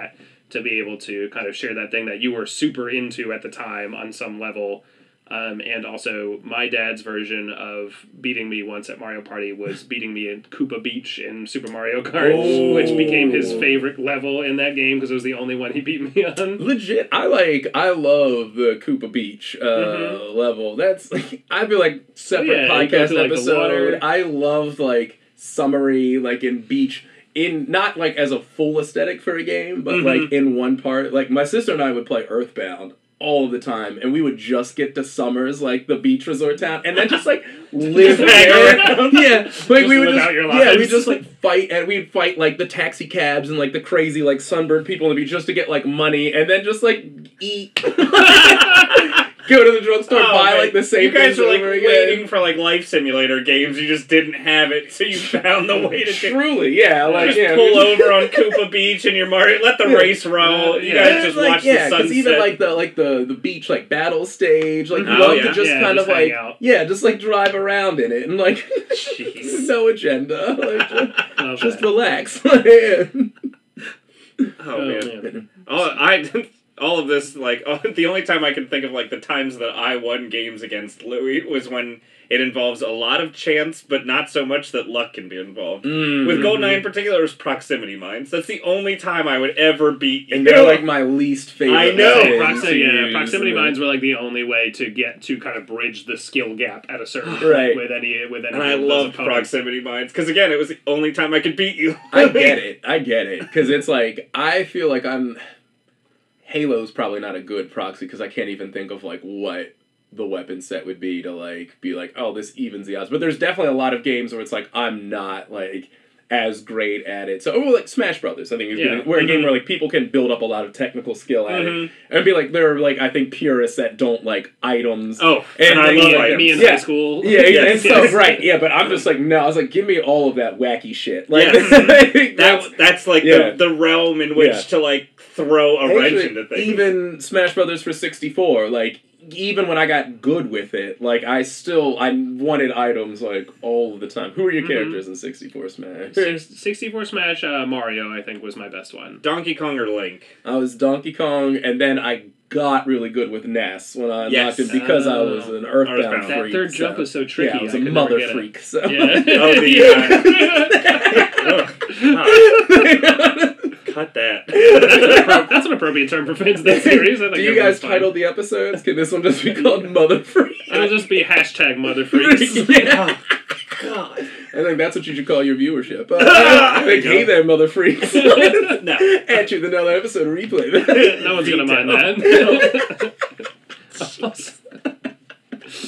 to be able to kind of share that thing that you were super into at the time on some level. Um, and also, my dad's version of beating me once at Mario Party was beating me in Koopa Beach in Super Mario Kart, Oh. which became his favorite level in that game because it was the only one he beat me on. Legit, I like. I love the Koopa Beach uh, Mhm. level. That's like I feel like separate Yeah, podcast through, like, episode. I love like summary, like in beach, in not like as a full aesthetic for a game, but Mhm. like in one part. Like my sister and I would play Earthbound all the time, and we would just get to summers, like the beach resort town, and then just like live there. Yeah, like we would just yeah, we just like fight, and we'd fight like the taxi cabs and like the crazy like sunburned people on the beach just to get like money, and then just like eat. Go to the drugstore, Oh, buy man. like the same You guys things were like again. waiting for like life simulator games. You just didn't have it, so you found the way to get. Truly, yeah, like just yeah, pull we- over on Koopa Beach and your Mario. Let the race roll. You yeah. guys just like, watch yeah, the sunset. even like the like the the beach like battle stage, like Mhm. Oh, love yeah. to just Yeah, kind just of hang like out. yeah, just like drive around in it and like Jeez. no agenda, like just, just relax. oh, Oh, man. man. All I all of this like oh, the only time I can think of like the times that I won games against Lewie was when it involves a lot of chance, but not so much that luck can be involved. Mm. With GoldenEye in particular, it was proximity mines. That's the only time I would ever beat you. and they're like my least favorite. I know. Proximity, yeah, use, proximity and mines were like the only way to get to kind of bridge the skill gap at a certain point Right. with any with any. and I of those loved opponents. proximity mines because again, it was the only time I could beat you. I get it. I get it. Because it's like, I feel like I'm. Halo's probably not a good proxy because I can't even think of like what the weapon set would be to like be like, oh, this evens the odds. But there's definitely a lot of games where it's like I'm not like as great at it. So, oh, like Smash Brothers, I think is Yeah. We're a game Mhm. where like people can build up a lot of technical skill at Mhm. it, and be like, there are like I think purists that don't like items. Oh, And and, I love items. Me in Yeah. high school. Yeah, yeah, Yes, and so right, yeah, but I'm just like no, I was like, give me all of that wacky shit. Like, Yes. that's- That that's like Yeah. the, the realm in which to like throw a wrench Actually, into things. Even Smash Brothers for 64, like even when I got good with it, like I still I wanted items like all the time. Who are your Mhm. characters in 64 Smash? 64 Smash uh, Mario, I think, was my best one. Donkey Kong or Link. I was Donkey Kong, and then I got really good with Ness when I Yes. unlocked it because I was an Earthbound, Earthbound. That freak. third so- jump was so tricky. Yeah, I was a could mother never it. freak. So. Yeah. Oh, the, Ugh. Cut that. That's an appropriate term for fans of that series. I think Do you guys title the episodes? Can this one just be called Mother Freak? It'll just be hashtag mother freaks. yeah. God. I think that's what you should call your viewership. Uh, There like, hey there, mother freaks. No. At you with another episode of replay. that. no one's gonna mind that.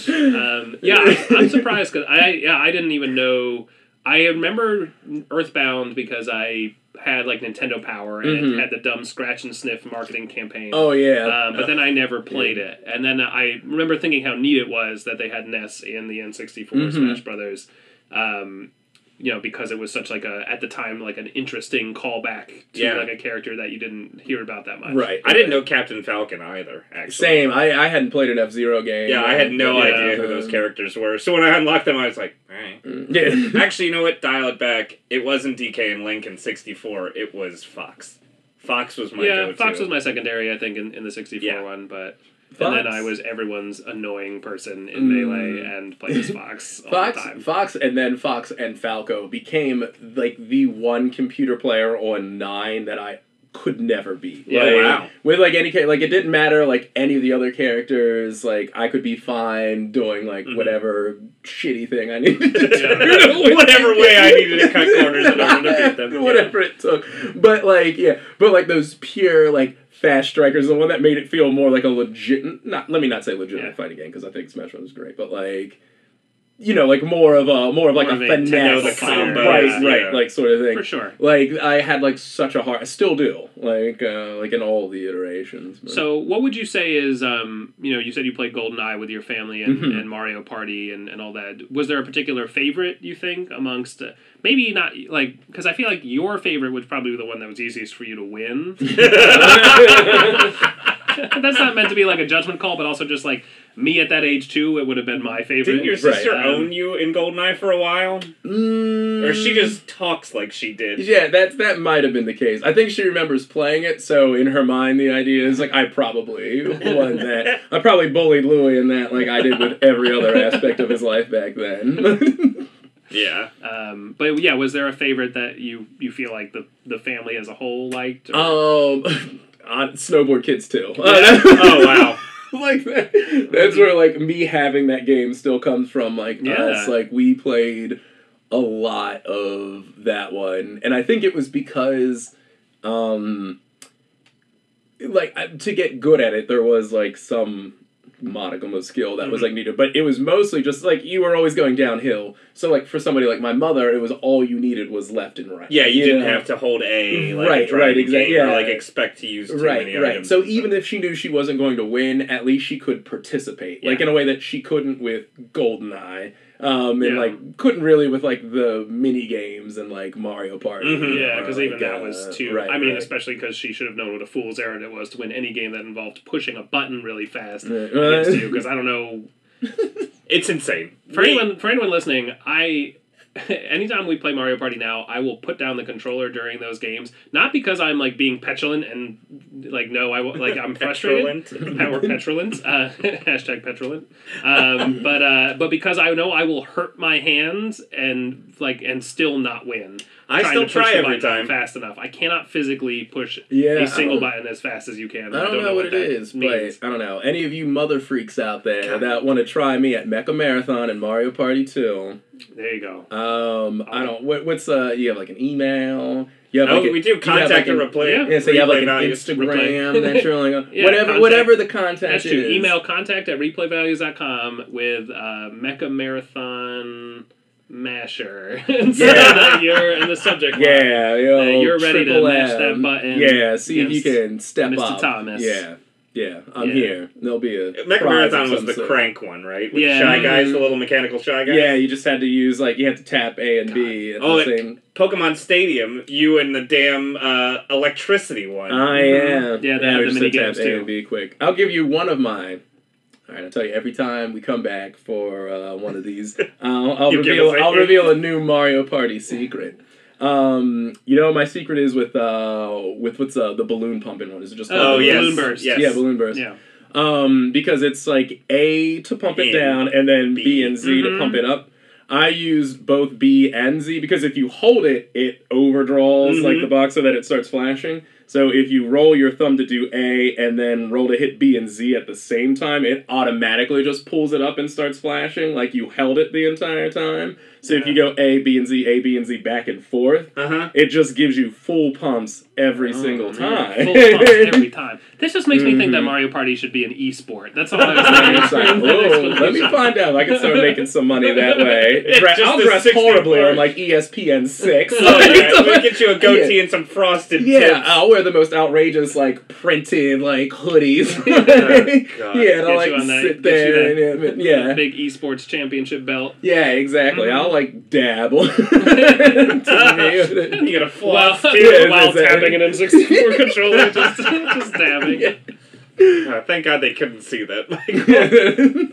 um, yeah, I, I'm surprised because I yeah I didn't even know. I remember Earthbound because I had like Nintendo Power and Mhm. had the dumb scratch and sniff marketing campaign. oh yeah. Um, but then I never played it, and then I remember thinking how neat it was that they had Ness in the N64 Mhm. Smash Brothers. Um, you know, because it was such like a at the time like an interesting callback to Yeah. like a character that you didn't hear about that much. right. I didn't know Captain Falcon either, actually. Same. I, I hadn't played an F Zero game. Yeah, I had no Yeah. idea who those characters were. So when I unlocked them, I was like, alright. Mm. Yeah. Actually, you know what? Dial it back. It wasn't DK and Link in 64. It was Fox. Fox was my yeah, go-to. Fox was my secondary, I think, in, in the 64 Yeah. one, but and then I was everyone's annoying person in. Melee and played as Fox all Fox, the time. Fox, and then Fox and Falco became like the one computer player on nine that I could never be. Yeah, like, wow. With like any like it didn't matter like any of the other characters. Like I could be fine doing like Mhm. whatever shitty thing I needed to do. Whatever way I needed to cut corners in order to beat them. yeah. Whatever it took. But like yeah, but like those pure like fast strikers, the one that made it feel more like a legit. Not let me not say legitimate Yeah. fighting game because I think Smash Bros is great, but like. You know, like more of a more of like More a of a finesse, fighter, right, yeah. right, like sort of thing. For sure. Like I had like such a hard, I still do, like uh, like in all the iterations. but- So, what would you say is, um, you know, you said you played GoldenEye with your family and, Mhm. and Mario Party and, and all that. Was there a particular favorite you think amongst, uh, maybe not like, because I feel like your favorite was probably be the one that was easiest for you to win. That's not meant to be like a judgment call, but also just like me at that age too, it would have been my favorite. Didn't your sister Right, um, own you in Goldeneye for a while? Mm, Or she just talks like she did? Yeah, that's that might have been the case. I think she remembers playing it, so in her mind, the idea is like I probably won that. I probably bullied Lewie in that, like I did with every other aspect of his life back then. Yeah. Um, but yeah, was there a favorite that you you feel like the the family as a whole liked? or- um, on snowboard kids too. Oh, wow. like that, that's where like me having that game still comes from. Like Yeah. us, like we played a lot of that one, and I think it was because, um, like to get good at it, there was like some modicum of skill that was mm-hmm. like needed, but it was mostly just like you were always going downhill. So like for somebody like my mother, it was all you needed was left and right. Yeah, you, didn't know? have to hold A like mm-hmm. Right, right, exactly game or yeah. like expect to use too right, many right. items. So even if she knew she wasn't going to win, at least she could participate, like in a way that she couldn't with Goldeneye, um, and Yeah. like couldn't really with like the mini games and like Mario Party. Mhm. Yeah, because like, even that uh, was too. Right, I mean, right. especially because she should have known what a fool's errand it was to win any game that involved pushing a button really fast Right. against you. Because I don't know it's insane. for anyone for anyone listening, I anytime we play Mario Party now, I will put down the controller during those games. Not because I'm like being petulant and like no, I won't- like I'm frustrated. Petulant. Power petulant. Uh, hashtag petulant. Um, but uh, but because I know I will hurt my hands and like and still not win. I still to push try every time. fast enough. I cannot physically push Yeah, a single button as fast as you can. I don't, know, what it that is, means. but I don't know. Any of you mother freaks out there God. that want to try me at Mecha Marathon and Mario Party 2, there you go. um, I don't. What, what's uh? You have like an email. You have Oh, like a- we do contact like, and an- replay. Yeah. Yeah, so you have like an. Instagram that you're like, Yeah, whatever, contact- whatever the contact That's is. true. Email contact at replayvalues.com with uh, Mecha Marathon Masher. and so Yeah. that you're in the subject line. Yeah, yo, Uh, you're ready to mash M. that button Yeah, see if you can step Mr. up. Thomas. Yeah, yeah, I'm Yeah. here. There'll be a Mecha Marathon was the sort. crank one, right? With Yeah. the shy guys, Mhm. the little mechanical shy guys. Yeah, you just had to use like you had to tap A and B at Oh, the it- same. Pokemon Stadium, you and the damn uh, electricity one. I am. Yeah, they have we the mini had games, tap A too. and B quick. I'll give you one of mine. All right, I'll tell you every time we come back for uh, one of these, I'll, I'll reveal. us a I'll reveal a new Mario Party secret. Um, you know, my secret is with uh with what's uh the balloon pumping one. Is it just Oh, Oh, called yes. Balloon Burst. Yes. Yeah, balloon burst. Yeah. Um, because it's like A to pump it In, down and then B, B. and Z Mhm. to pump it up. I use both B and Z because if you hold it, it overdraws like Mhm. the box so that it starts flashing. So if you roll your thumb to do A and then roll to hit B and Z at the same time, it automatically just pulls it up and starts flashing like you held it the entire time. So if you go A, B, and Z, A, B, and Z back and forth, Uh huh. it just gives you full pumps every Oh, single man. time. Full pumps every time. This just makes me think that Mhm. Mario Party should be an e-sport. That's all I was It's like, saying. Let me find out I can start making some money that way. Dre- I'll dress horribly on like ESPN six. Oh, yeah. We'll get you a goatee and some frosted Yeah, tips. I'll wear the most outrageous like printed like hoodies. Yeah, and I'll like that- sit there. that- and, yeah, Big esports championship belt. yeah, exactly. Mhm. I'll like dabble. To me, You got a While, floss Yeah, while tapping an N64 controller, just, just dabbing. Yeah. Uh, thank God they couldn't see that.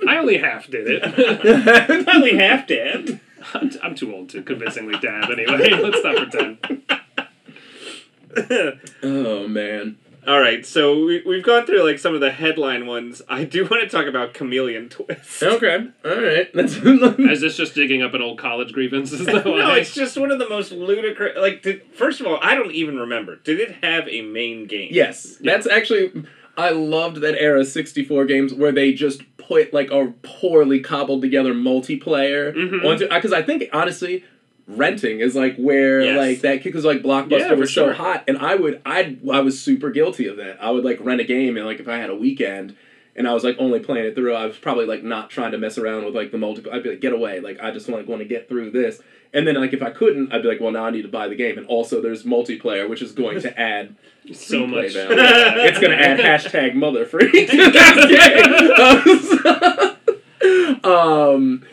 I only half did it. I only half did. I'm, I'm too old to convincingly dab anyway. Let's not pretend. oh man. All right, so we, we've gone through like some of the headline ones. I do want to talk about Chameleon Twist. Okay. All right. That's Is this just digging up an old college grievance? Is that no, why? it's just one of the most ludicrous. Like, did, first of all, I don't even remember. Did it have a main game? Yes, that's actually. I loved that era 64 games where they just put like a poorly cobbled together multiplayer Mhm. onto. Because I think honestly, renting is like where Yes. like that because like Blockbuster Yeah, was so hot, and I would I I was super guilty of that. I would like rent a game and like if I had a weekend. And I was like only playing it through. I was probably like not trying to mess around with like the multiple I'd be like, get away! Like I just like want to get through this. And then like if I couldn't, I'd be like, well now I need to buy the game. And also there's multiplayer, which is going to add so much. value. it's going to add hashtag mother free to game. um,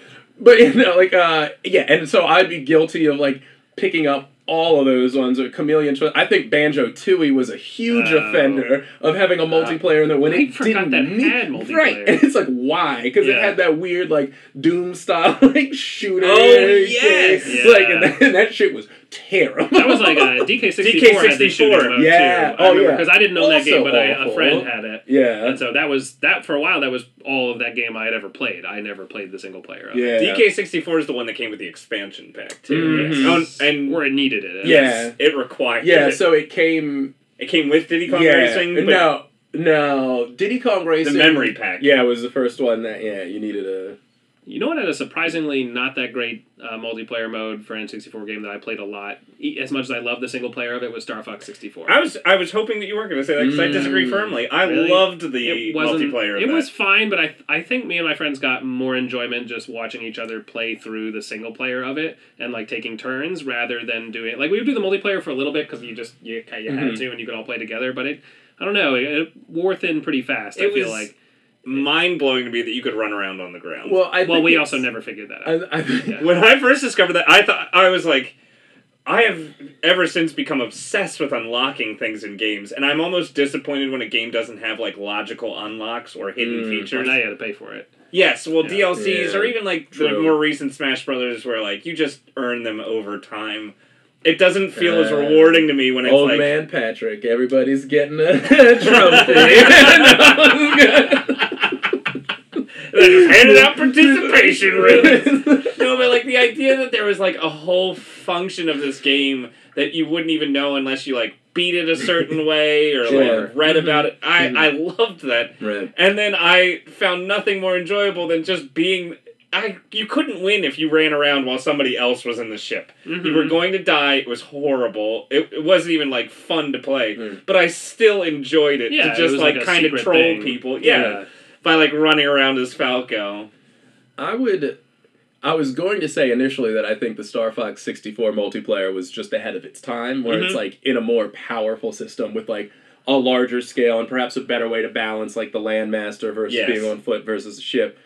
but you know, like, uh, yeah, and so I'd be guilty of like picking up all of those ones. Or Chameleon, Twist. I think Banjo Tooie was a huge Oh. offender of having a multiplayer in there when I it forgot didn't that need multiplayer. right. And it's like why? Because it had that weird like Doom style like shooter. Oh, yes. like and that, and that shit was terrible. That was like a DK64 had the shooting mode Yeah. too. Oh, I remember yeah. because I didn't know that game, but I, a friend had it. yeah. And so that was that for a while. That was all of that game I had ever played. I never played the single player. Of it. Yeah. DK64 is the one that came with the expansion pack too. Mhm. Yes. Oh, and where it needed it. Yeah. it required. Yeah, it. so it came. it came with Diddy Kong yeah, Racing. But no, no. Diddy Kong Racing. the memory pack. Yeah, it was the first one that yeah you needed a You know what had a surprisingly not that great uh, multiplayer mode for an N64 game that I played a lot, as much as I love the single player of it, was Star Fox 64. I was I was hoping that you weren't going to say that because I disagree Mm. firmly. I Really? loved the it multiplayer. It was fine, but I I think me and my friends got more enjoyment just watching each other play through the single player of it and like taking turns rather than doing like we would do the multiplayer for a little bit because you just you, you had Mhm. to and you could all play together. But it I don't know it, it wore thin pretty fast. I It feel was- like. Mind blowing to me that you could run around on the ground. Well, I Well, we also never figured that out. I, I, Yeah. when I first discovered that, I thought I was like, I have ever since become obsessed with unlocking things in games, and I'm almost disappointed when a game doesn't have like logical unlocks or hidden Mm. Features. now you had to pay for it. Yes, well, Yeah. DLCs Yeah, or even like the more recent Smash Brothers, where like you just earn them over time. It doesn't feel as Uh, rewarding to me when it's Old like man Patrick, everybody's getting a trophy. they just handed out participation ribbons. no, but like the idea that there was like a whole function of this game that you wouldn't even know unless you like beat it a certain way or Sure. like read about it. I Mhm. I loved that, right. and then I found nothing more enjoyable than just being. I you couldn't win if you ran around while somebody else was in the ship. You Mhm. were going to die. It was horrible. It, it wasn't even like fun to play, Mm. but I still enjoyed it Yeah, to just was like, like kind of troll thing. people. Yeah, by like running around as Falco. I would. I was going to say initially that I think the Star Fox 64 multiplayer was just ahead of its time, where it's Mhm. like in a more powerful system with like a larger scale and perhaps a better way to balance like the landmaster versus Yes. being on foot versus a ship.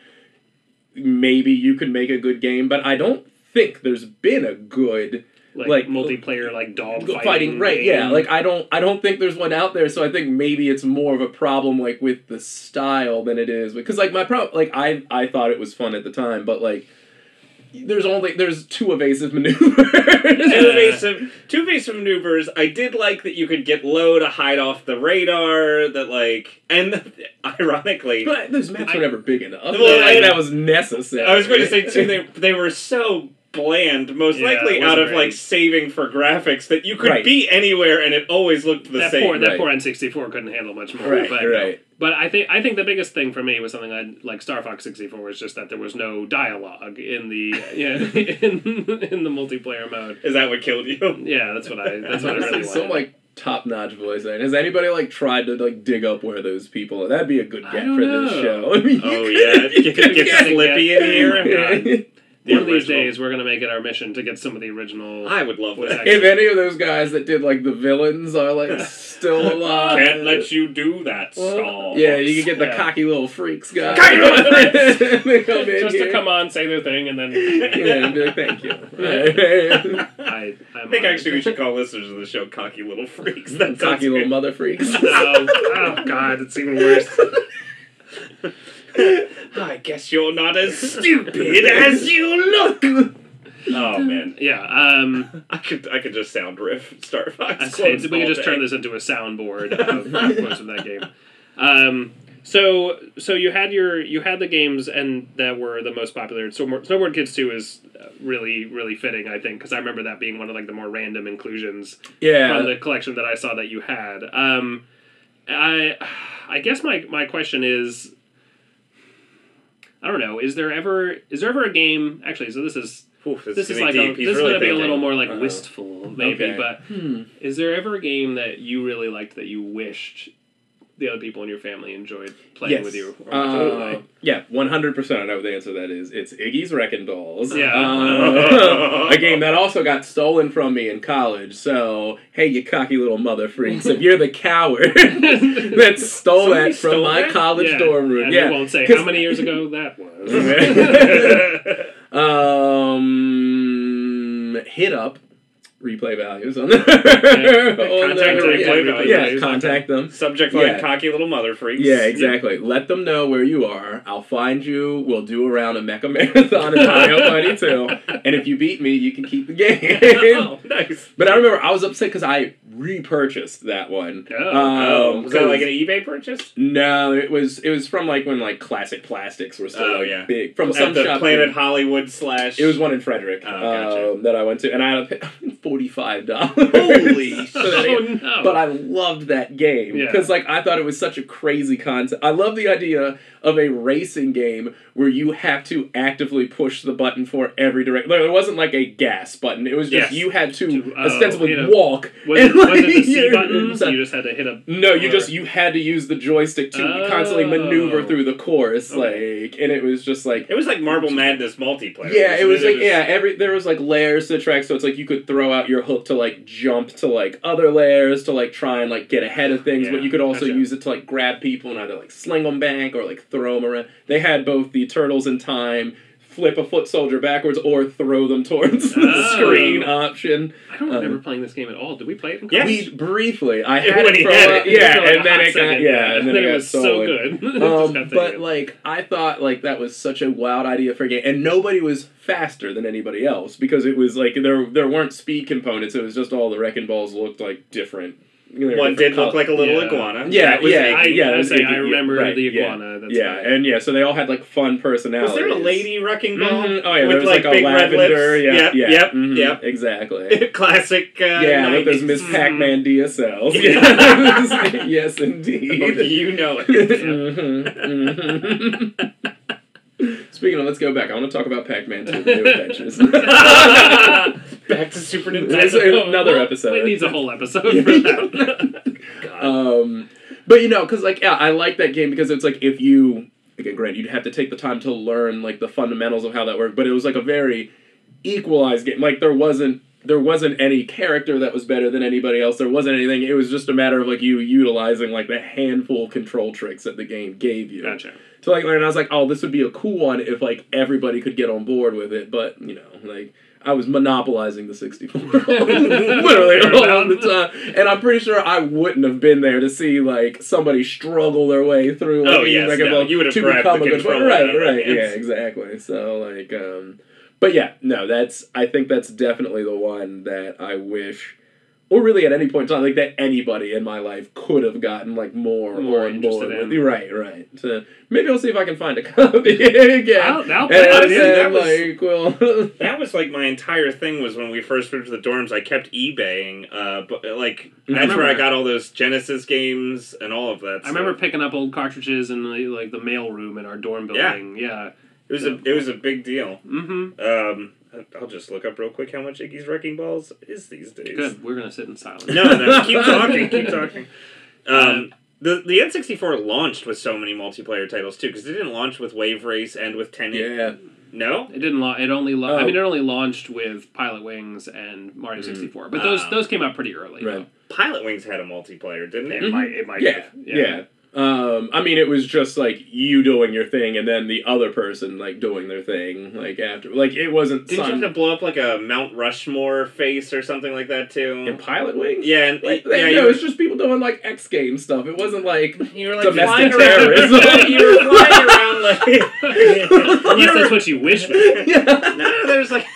Maybe you could make a good game, but I don't think there's been a good like, like- multiplayer, like dog fighting, fighting, right game. yeah like i don't i don't think there's one out there so i think maybe it's more of a problem like with the style than it is because like my problem like i i thought it was fun at the time but like there's only there's two evasive maneuvers two evasive two evasive maneuvers. I did like that you could get low to hide off the radar. That like, and ironically, but those maps I- were never big enough Well, like, and- that was necessary I was going to say too. They they were so bland, most Yeah, likely out of great. like saving for graphics that you could Right. be anywhere and it always looked the that same. poor that right. poor N64 couldn't handle much more. right but, right But I think I think the biggest thing for me was something I like Star Fox 64 was just that there was no dialogue in the yeah in, in the multiplayer mode. Is that what killed you? Yeah, that's what I that's what I really Honestly, some like top-notch voice acting. Has anybody like tried to like dig up where those people are? That'd be a good get don't for this show. I mean, Oh you yeah, could- get, you get, could get Slippy in here. Yeah. The One of these days, we're gonna make it our mission to get some of the original. I would love voice that. If any of those guys that did like the villains are like still alive, Can't let you do that, Saul. Yeah, you can get the Yeah. cocky little freaks guy. Cocky little freaks! Come in just here. to come on, say their thing, and then Yeah, and be like, thank you. I, I'm I think on. actually we should call listeners of the show "cocky little freaks." That cocky little good. mother freaks. No. Oh God, it's even worse. I guess you're not as stupid as you look. Oh man, Yeah. Um. I could I could just sound riff Star Fox. I say, we could just turn this into a soundboard of quotes from that game. Um, so so you had your you had the games and that were the most popular. Snowboard, Snowboard Kids Two is really really fitting, I think, because I remember that being one of like the more random inclusions Yeah. from the collection that I saw that you had. Um, I I guess my my question is. I don't know. Is there ever is there ever a game? Actually, so this is Oof, this, this is like a, He's this is going to be a little more like Uh-huh. wistful, maybe. Okay. But Hmm. is there ever a game that you really liked that you wished the other people in your family enjoyed playing Yes. with you? Or watching you Uh, yeah, one hundred percent. I know what the answer to that is. It's Iggy's Wrecking Balls. Yeah. Uh, a game that also got stolen from me in college. So hey, you cocky little mother freaks! If you're the coward that stole Somebody that from stole my that? college Yeah, dorm room, and yeah. you won't say how many years ago that was. Um, hit up replay values on the, Contact on the- replay yeah, values. yeah, contact them. Subject line: Yeah. cocky little mother freaks. Yeah, exactly. Let them know where you are. I'll find you. We'll do around a mecha marathon in Mario Party 2. And if you beat me, you can keep the game. oh, nice. but I remember I was upset because I repurchased that one. Oh. Oh, Um, was that like an eBay purchase? No, it was it was from like when like classic plastics were still Oh, like, yeah. big from some the shop. Planet Hollywood slash. It was one in Frederick Oh, gotcha. um, that I went to, and I had a, forty five dollars. Holy Oh no! But I loved that game Yeah. because, like, I thought it was such a crazy concept. I love the idea of a racing game where you have to actively push the button for every direction. There wasn't like a gas button; it was just Yes. you had to To- oh, ostensibly hit a- walk. was, it, and, was like, it the C you're- button? So you just had to hit a. no, you or- just you had to use the joystick to Oh. constantly maneuver through the course, Okay. like, and it was just like It was like Marble Madness multiplayer. yeah, it wasn't was like yeah, every there was like layers to the track, so it's like you could throw out your hook to like jump to like other layers to like try and like get ahead of things, but you could also gotcha. use it to like grab people and either like sling them back or like throw them around. They had both the turtles in time. Flip a foot soldier backwards or throw them towards the Oh. screen option. I don't Um, remember playing this game at all. Did we play it? In college? We briefly, I had it for had it, yeah, For, like, a and then it got yeah, and then, it was so good. Um, but like I thought like that was such a wild idea for a game, and nobody was faster than anybody else because it was like there there weren't speed components. It was just all the wrecking balls looked like different. You know, One did color- look like a little Yeah. iguana. Yeah, That was yeah, Iggy. I, yeah, I, was say, Iggy, I remember right, the yeah. iguana. That's yeah, right. and yeah, so they all had like fun personalities. Was there a lady wrecking ball? Mhm. Oh yeah, with there was like, a big red lavender. lips? Yeah, Yep, yeah, yep, mhm, yep. exactly. Classic. Uh, yeah, with those Miss Pac-Man DSLs. Yes, yes, indeed. Oh, you know it. Mhm, mhm. Speaking of, let's go back. I want to talk about Pac-Man 2: The New Adventures. Back to Super That's Nintendo. another episode. It needs a whole episode for that. um, but you know, because like, yeah, I like that game because it's like if you again, granted, you'd have to take the time to learn like the fundamentals of how that worked, but it was like a very equalized game. Like there wasn't there wasn't any character that was better than anybody else. There wasn't anything. It was just a matter of like you utilizing like the handful of control tricks that the game gave you. Gotcha. to like learn. I was like, oh, this would be a cool one if like everybody could get on board with it. But you know, like I was monopolizing the 64 literally all the time, and I'm pretty sure I wouldn't have been there to see like somebody struggle their way through. Like, Oh, yes, Wrecking no, you would have to become a good right, out of their right, yeah, exactly. So like, um, but yeah, no, that's I think that's definitely the one that I wish. Or really, at any point in time, like that anybody in my life could have gotten like more, More on board interested with. in. Right, right. So maybe I'll see if I can find a copy again. I'll, I'll and play it. yeah, that was- like, well, That was like my entire thing was when we first moved to the dorms. I kept eBaying, uh, but like that's remember- where I got all those Genesis games and all of that. I remember picking up old cartridges in the, like the mail room in our dorm Yeah. building. Yeah. It was a it was a big deal. Mm-hmm. Um, I'll just look up real quick how much Iggy's Wrecking Balls is these days. Good. We're gonna sit in silence. No, no, keep talking, keep talking. Um, the the N64 launched with so many multiplayer titles too, because it didn't launch with Wave Race and with Ten. yeah. No. It didn't. La- it only. La- I Oh. mean, it only launched with Pilot Wings and Mario Mm. sixty four. But those Oh. those came out pretty early. Right. Pilot Wings had a multiplayer, didn't it? It Mhm. might. It might. Yeah, have. yeah. Um, I mean, it was just like you doing your thing, and then the other person like doing their thing, like after. Like it wasn't. Didn't you have to blow up like a Mount Rushmore face or something like that too? in Pilot Wings? Yeah, and Like, yeah, they, you, no, were, it's just people doing like X Game stuff. It wasn't like you were like domestic flying around. terrorism. you were flying around like. Unless that's what you wish. For. yeah. no, there's like.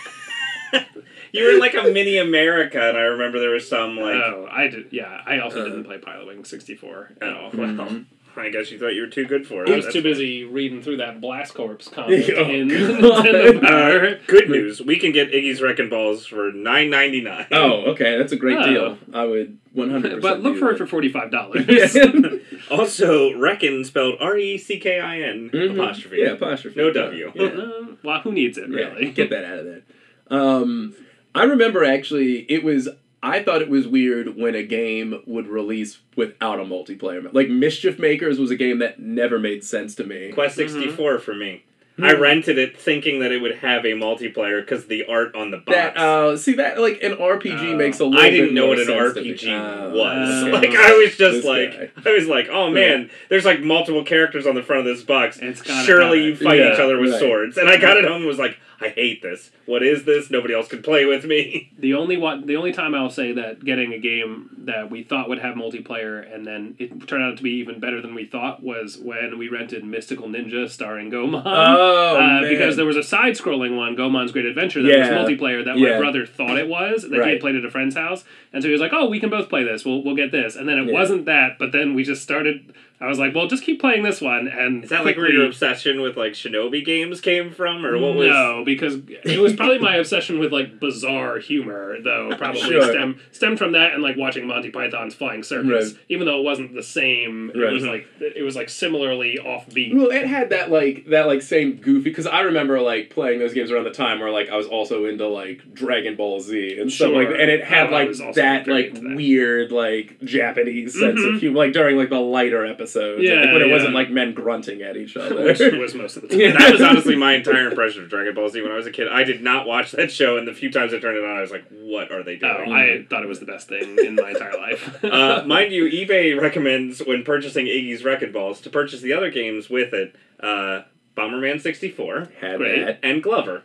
You were in like a mini America, and I remember there was some like. oh, I did. Yeah, I also Uh. didn't play Pilot Wing sixty four at Oh, all. well, Mhm. I guess you thought you were too good for it. I was That's too fine. busy reading through that Blast Corps comic Oh, in God. Nintendo Uh, good news. We can get Iggy's Wrecking Balls for nine ninety nine. Oh, okay, that's a great Oh. deal. I would one hundred percent. But look for it for forty five dollars. Also, Reckon spelled R E C K I N apostrophe. Mm-hmm. Yeah, apostrophe. No W. Yeah. well, who needs it Yeah, really? get that out of there. Um, I remember actually, it was. I thought it was weird when a game would release without a multiplayer. Like Mischief Makers was a game that never made sense to me. Quest mm-hmm. 64 for me. I rented it thinking that it would have a multiplayer because the art on the box. That uh, see that like an RPG Uh, makes a little. Bit I didn't know more what an sense to me. RPG Oh, was. okay. like I was just This like guy. I was like, oh man, there's like multiple characters on the front of this box. It's Surely have you fight Yeah, each other with right. swords. And I got it home and was like, I hate this. What is this? Nobody else can play with me. The only one, the only time I'll say that getting a game that we thought would have multiplayer and then it turned out to be even better than we thought was when we rented Mystical Ninja starring Goemon. Oh, uh, man. because there was a side-scrolling one, Goemon's Great Adventure, that Yeah. was multiplayer that Yeah. my brother thought it was. That he had played at a friend's house, and so he was like, "Oh, we can both play this. We'll we'll get this." And then it Yeah. wasn't that, but then we just started. I was like, well, just keep playing this one. And Is that like where your obsession with like Shinobi games came from, or what was? No, because it was probably my obsession with like bizarre humor, though. Probably Sure. stem stemmed from that and like watching Monty Python's Flying Circus. Right. Even though it wasn't the same, it was like it was like similarly offbeat. Well, it had that like that like same goofy because I remember like playing those games around the time where like I was also into like Dragon Ball Z and stuff like Sure. and it had Oh, like that like that. weird like Japanese sense Mhm. of humor like during like the lighter episodes Yeah, like, when it yeah. wasn't like men grunting at each other. Which was most of the time. Yeah. That was honestly my entire impression of Dragon Ball Z when I was a kid. I did not watch that show, and the few times I turned it on, I was like, "What are they Oh, doing?" I thought it was the best thing in my entire life. uh, mind you, eBay recommends when purchasing Iggy's Wrecking Balls to purchase the other games with it. Uh, Bomberman 64 had Great. that. and Glover.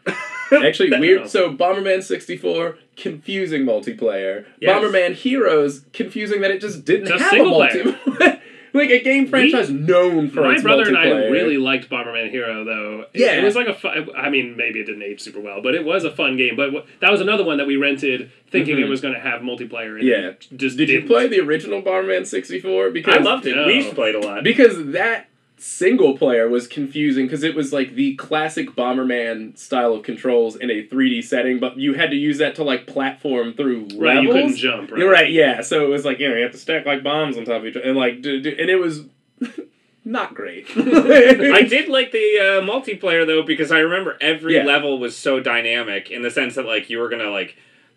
Actually, weird. So, Bomberman 64, confusing multiplayer. Yes. Bomberman Heroes, confusing that it just didn't Just have single a multiplayer. Like a game franchise known for My its brother and I really liked Bomberman Hero, though. It, Yeah. it was like a fun. I mean, maybe it didn't age super well, but it was a fun game. But wh- that was another one that we rented, thinking Mhm. it was going to have multiplayer. And Yeah. it just Did you didn't. play the original Bomberman 64? Because I loved it. No. We used to play it a lot. because that single player was confusing because it was like the classic Bomberman style of controls in a 3D setting, but you had to use that to like platform through Right, you couldn't jump. Right. You're right, yeah. So it was like you know you have to stack like bombs on top of each other, and like do, do, and it was not great. I did like the uh, multiplayer though because I remember every Yeah. level was so dynamic in the sense that like you were gonna like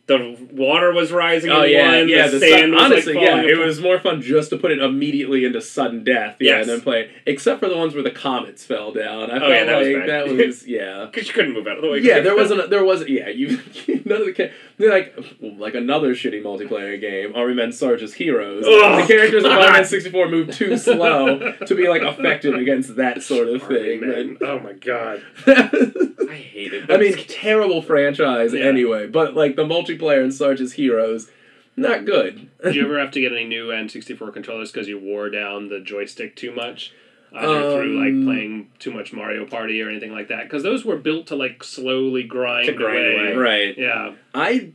the water was rising Oh in yeah, one, yeah. the, The sand sun, was honestly, like yeah, it apart. was more fun just to put it immediately into sudden death, yeah, Yes. and then play. it. Except for the ones where the comets fell down. I Oh, felt yeah, that was like bad. that was yeah. because you couldn't move out of the way. Yeah, there wasn't. There wasn't. Yeah, you. None of the they're like like another shitty multiplayer game. Army Men Sarge's Heroes. Oh, the characters of Army Men sixty four move too slow to be like effective against that sort of Army thing. Oh my god. I hated. I mean, terrible franchise Yeah. anyway. But like the multiplayer in Sarge's Heroes, not good. Did you ever have to get any new N64 controllers because you wore down the joystick too much? Either through Um, like playing too much Mario Party or anything like that? Because those were built to like slowly grind, To grind away. away. Right. Yeah. I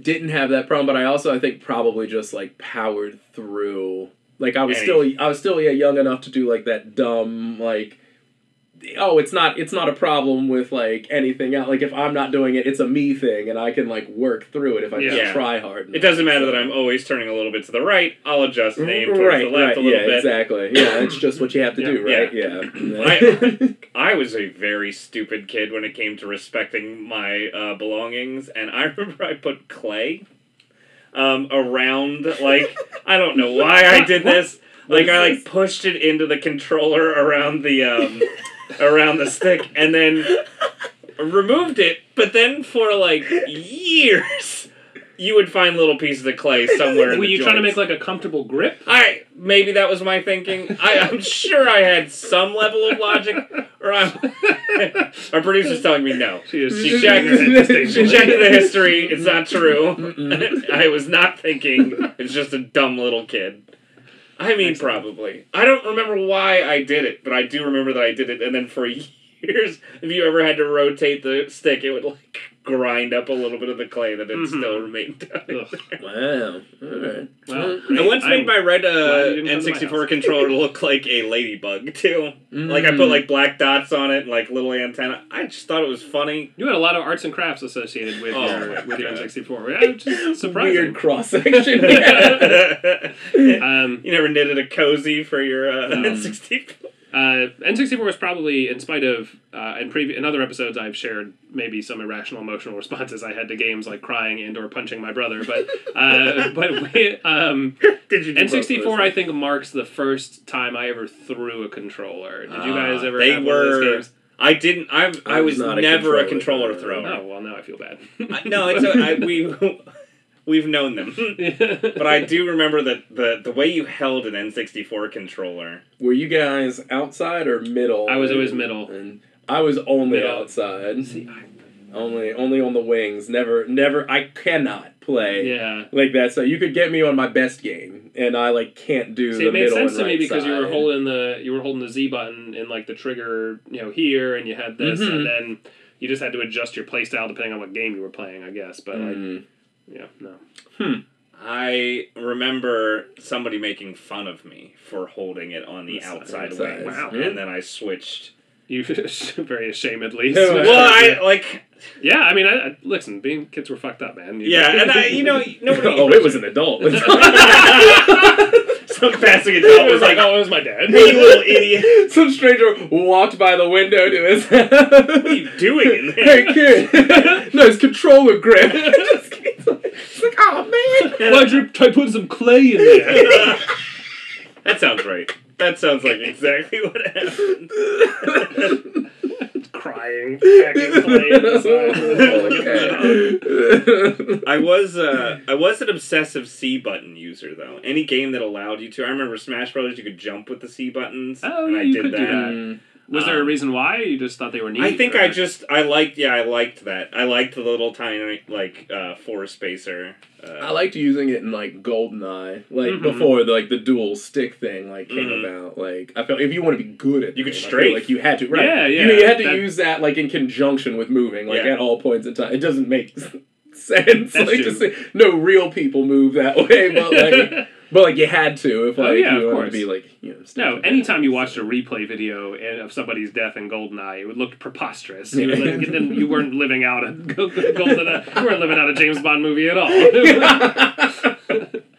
didn't have that problem, but I also I think probably just like powered through. Like I was Any- still I was still yeah young enough to do like that dumb like oh it's not it's not a problem with like anything else like if I'm not doing it it's a me thing and I can like work through it if I Yeah. just try hard. it doesn't matter enough. that I'm always turning a little bit to the right. I'll adjust the aim towards right, the left right, a little bit. yeah, bit. exactly. Yeah, it's just what you have to Yeah. do, right? Yeah. I- I was a very stupid kid when it came to respecting my uh, belongings, and I remember I put clay um, around, like, I don't know why I did this. Like, I like pushed it into the controller around the um, around the stick, and then removed it. But then for like years, you would find little pieces of clay somewhere. in Were the you trying to make like a comfortable grip? I maybe that was my thinking. I, I'm sure I had some level of logic. Or I'm, our producer's telling me no. She is She checked. She checked the history. It's not true. I was not thinking. It's just a dumb little kid. I mean, probably. I don't remember why I did it, but I do remember that I did it. And then for years, if you ever had to rotate the stick, it would like grind up a little bit of the clay that it Mhm. still remained down. in there. Wow. Alright. Well, I once made my red uh, you didn't come to my N64 controller look like a ladybug too. Like I put like black dots on it, and, like little antenna. I just thought it was funny. You had a lot of arts and crafts associated with Oh your my with your God. N64. Yeah, which is surprising. Weird cross section. yeah. you Um, never knitted a cozy for your uh, Um, N64. Uh, N64 was probably, in spite of, uh, in, previ- in other episodes, I've shared maybe some irrational emotional responses I had to games like crying and or punching my brother. But uh, but we, um, Did you? do both of N64, I think, marks the first time I ever threw a controller. Did you Ah, guys ever they have one of those were- games? I didn't. I I, I was, was not a never a controller controller thrower. thrower. Oh well, now I feel bad. I- no, it's a, I, we we've known them. But I do remember that the the way you held an N64 controller. Were you guys outside or middle? I was always middle. And I was only Middle. outside. See, I- Only only on the wings. Never never I cannot play yeah. like that. So you could get me on my best game and I like can't do See, the it made middle sense and to me right because you were holding the you were holding the Z button and like the trigger, you know, here, and you had this, Mhm. and then you just had to adjust your playstyle depending on what game you were playing, I guess. But like, Mm. Yeah, no. Hmm. I remember somebody making fun of me for holding it on the The outside outside. wing. Wow. And then I switched. You very ashamedly. Yeah, Well. I like yeah, I mean, I, I, listen, being kids were fucked up, man. You- yeah, and I you know nobody. oh, it was an adult. Some passing adult was like, oh, it was my dad. "Hey, you little idiot, Some stranger walked by the window to his. house. what are you doing in there?" hey kid, nice controller grip. it's like, oh man. Why'd you try putting some clay in there? that sounds right. That sounds like exactly what happened. Crying, packing clay inside. Okay. I was uh, I was an obsessive C button user though. Any game that allowed you to. I remember Smash Brothers. You could jump with the C buttons. Oh, and yeah, I you did could do that. Was there a Um, reason why? You just thought they were neat? I think or- I just I liked yeah I liked that I liked the little tiny like uh, four spacer. Uh, I liked using it in like Goldeneye, like Mhm. before the, like the dual stick thing like came Mhm. about. Like I felt if you want to be good at, You the could game, I feel strafe. like you had to, right? Yeah, You, yeah, you had to that- use that like in conjunction with moving, like Yeah. at all points in time. It doesn't make sense. That's like true. to say no real people move that way, but like but like you had to if like Oh, yeah, you of wanted to be like you know. No, anytime you watched a replay video and- of somebody's death in GoldenEye, it would look preposterous. You, were Yeah. li- then you weren't living out a GoldenEye. You weren't living out a James Bond movie at all.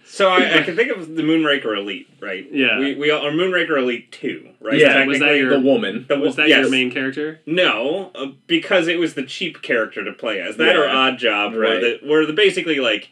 so I, I can think of the Moonraker Elite right. Yeah. We we are Moonraker Elite two right. yeah, was that your- the woman. the, Was that yes. your main character? No, uh, because it was the cheap character to play as. That or Odd Job, where Right. the where the basically like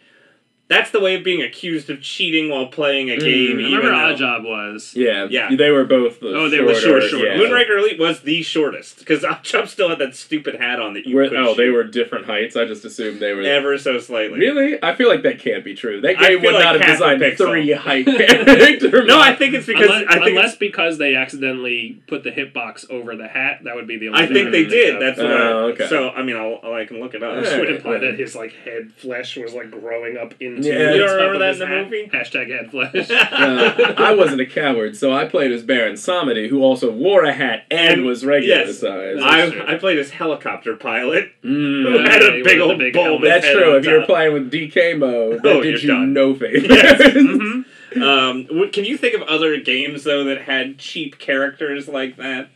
that's the way of being accused of cheating while playing a Mm. game. I even remember though- Odd was. Yeah, Yeah. They were both the Oh, they were shorter, short, short. yeah. Moonraker Elite was the shortest because Odd Job still had that stupid hat on that you Were- could oh, they were different heights. I just assumed they were ever so slightly. Really? I feel like that can't be true. That I game feel would like not have designed pixel. three height character. No, I think it's because unless, I think unless it's- because they accidentally put the hitbox over the hat, that would be the only thing. I think they difference. did. That's what. I, Oh, okay. So I mean, I'll, I'll- can look it up. Which Yeah. would imply that his like head flesh was like growing up into. Yeah. You don't remember that in the hat. movie? Hashtag head flesh. Uh, I wasn't a coward, so I played as Baron Samedi, who also wore a hat and, And- was regular yes. size. That's true. I, I played as helicopter pilot. Mm. Who had a you big were old big bulb. That's head true. on If you're playing with DK mode, that Oh, did you're you done. no favors. Yes. Mhm. Um, w- can you think of other games though that had cheap characters like that,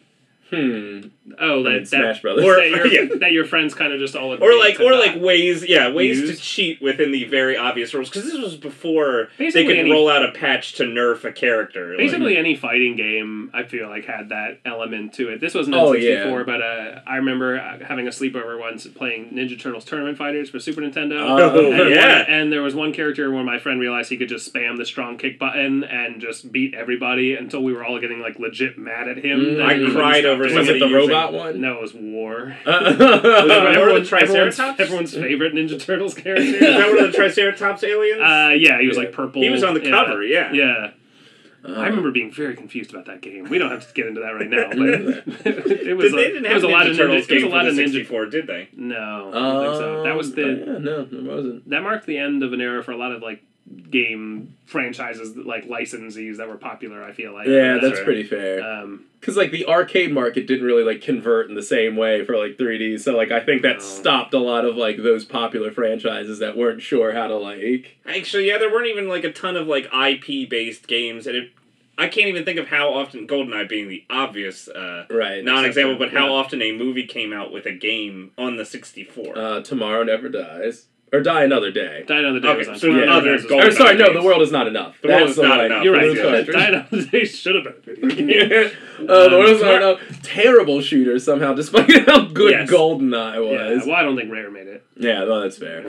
hmm. Oh, I mean, that, Smash that, Brothers. Or- that, your, yeah. that your friends kind of just all or like, or like ways, yeah, ways to cheat within the very obvious rules? Because this was before Basically they could any- roll out a patch to nerf a character. like- Basically, any fighting game I feel like had that element to it. This Oh, N64, yeah. but uh, I remember uh, having a sleepover once playing Ninja Turtles Tournament Fighters for Super Nintendo. Oh, and, yeah. one, and there was one character where my friend realized he could just spam the strong kick button and just beat everybody until we were all getting like legit mad at him. Mm. I cried over Was somebody the using- robot one? No, it was War. Was it War the everyone's, everyone's, everyone's favorite Ninja Turtles character. Is that one of the Triceratops aliens? Uh, yeah, he was like purple. he was on the cover. Yeah. Yeah, Uh, I remember being very confused about that game. We don't have to get into that right now, but it was a, didn't it have was a lot of Turtles ninja. It was a lot of ninja. 64, did they? No, I don't think so. That was Um, the yeah, no, it wasn't. that marked the end of an era for a lot of like game franchises, that, like licensees that were popular. I feel like Yeah, that's pretty fair. Um, Because like the arcade market didn't really like convert in the same way for like 3D, so like I think that No. stopped a lot of like those popular franchises that weren't sure how to like. Actually, yeah, there weren't even like a ton of like IP based games, and it. I can't even think of how often GoldenEye being the obvious uh, Right. non-example, but how yeah. often a movie came out with a game on the 64. Uh, Tomorrow Never Dies. Or Die Another Day. Die Another Day Okay, so Tomorrow other Nights Or sorry, no, The World Is Not Enough. The World Is the Not one. Enough. You're right. Blue Die cartridge. Another Day should have been. a video game. Uh, the World Is Not Enough. Terrible shooter somehow, despite how good Yes. GoldenEye Yeah, was. well, I don't think Rare made it. Yeah, well, that's fair.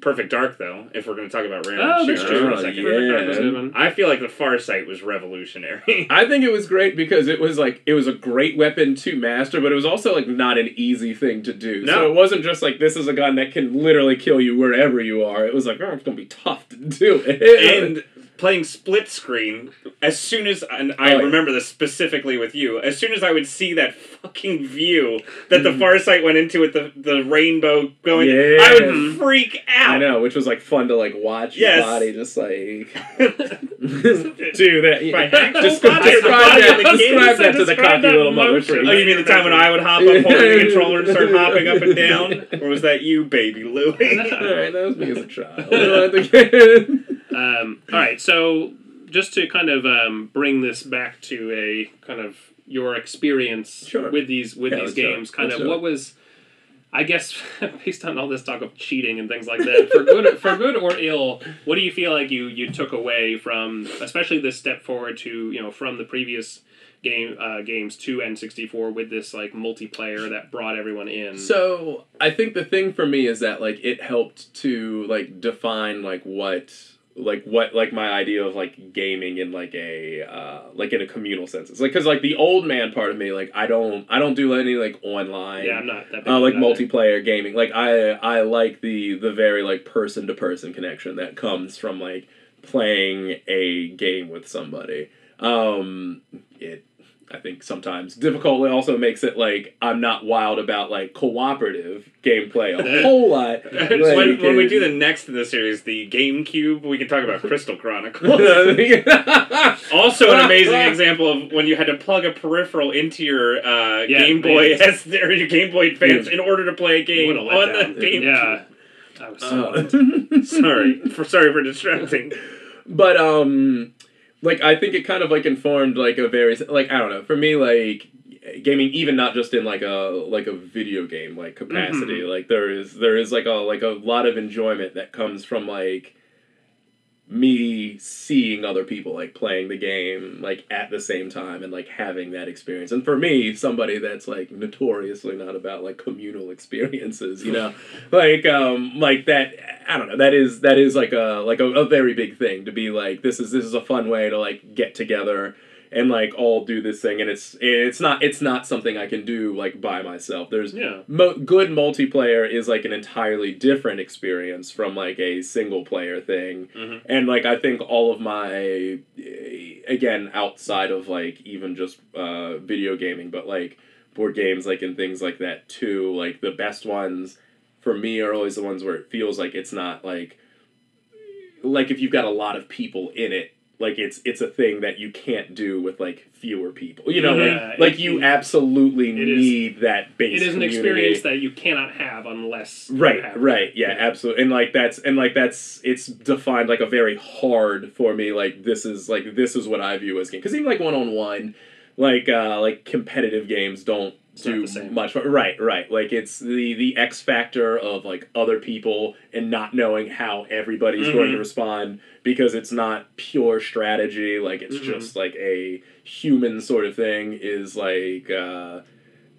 Perfect Dark, though, if we're going to talk about random Oh, that's true. for a Oh, second. yeah. Dark was a good one. I feel like the Far Sight was revolutionary. I think it was great because it was like it was a great weapon to master, but it was also like not an easy thing to do. No. So it wasn't just like this is a gun that can literally kill you wherever you are. It was like, oh, it's gonna be tough to do it. and playing split screen as soon as and I Oh, yeah. remember this specifically with you as soon as I would see that fucking view that the mm. far sight went into with the, the rainbow going I would freak out I know, which was like fun to like watch Yes. your body just like do that. Just describe body that, the describe that to the cocky little mother freak. Oh, you mean the time when I would hop up holding the controller and start hopping up and down? Or was that you, baby Lewie? Alright, that was me as a child. Um, all right, so just to kind of um, bring this back to a kind of your experience Sure. with these with Yeah, these games, kind Let's of what was, I guess, based on all this talk of cheating and things like that, for good for good or ill, what do you feel like you you took away from, especially this step forward to you know from the previous game uh, games to N sixty four with this like multiplayer that brought everyone in. So I think the thing for me is that like it helped to like define like what like what like my idea of like gaming in like a uh like in a communal sense. It's like because like the old man part of me like I don't I don't do any like online yeah, I'm not that uh, like multiplayer gaming. Like I I like the the very like person to person connection that comes from like playing a game with somebody. Um it I think sometimes difficult it also makes it like I'm not wild about like cooperative gameplay a whole lot. when, Like, when we do the next in the series, the GameCube, we can talk about Crystal Chronicles. also, an amazing example of when you had to plug a peripheral into your uh, Yeah, Game Boy. S or your Game Boy Advance in order to play a game a on letdown. the GameCube. Yeah, that was so. Uh, Sorry for sorry for distracting. but um like i think it kind of like informed like a very like i don't know. For me like gaming even not just in like a like a video game like capacity mm-hmm. like there is there is like a like a lot of enjoyment that comes from like me seeing other people like playing the game like at the same time and like having that experience. And for me somebody that's like notoriously not about like communal experiences you know? Like um like that i don't know that is that is like a like a, a very big thing to be like this is this is a fun way to like get together and like all do this thing and it's it's not it's not something i can do like by myself there's Yeah. mo- good multiplayer is like an entirely different experience from like a single player thing Mhm. and like i think all of my again outside of like even just uh video gaming but like board games like and things like that too like the best ones for me are always the ones where it feels like it's not like like if you've got a lot of people in it like it's it's a thing that you can't do with like fewer people. You know Yeah, like, like you absolutely it is- need that base It is an community. experience that you cannot have unless right right. Yeah, Yeah. absolutely and like that's and like that's it's defined like a very hard for me like this is like this is what i view as game because even like one-on-one like uh like competitive games don't It's do much right right. Like it's the the x factor of like other people and not knowing how everybody's going to Mhm. respond because it's not pure strategy like it's Mhm. just like a human sort of thing is like uh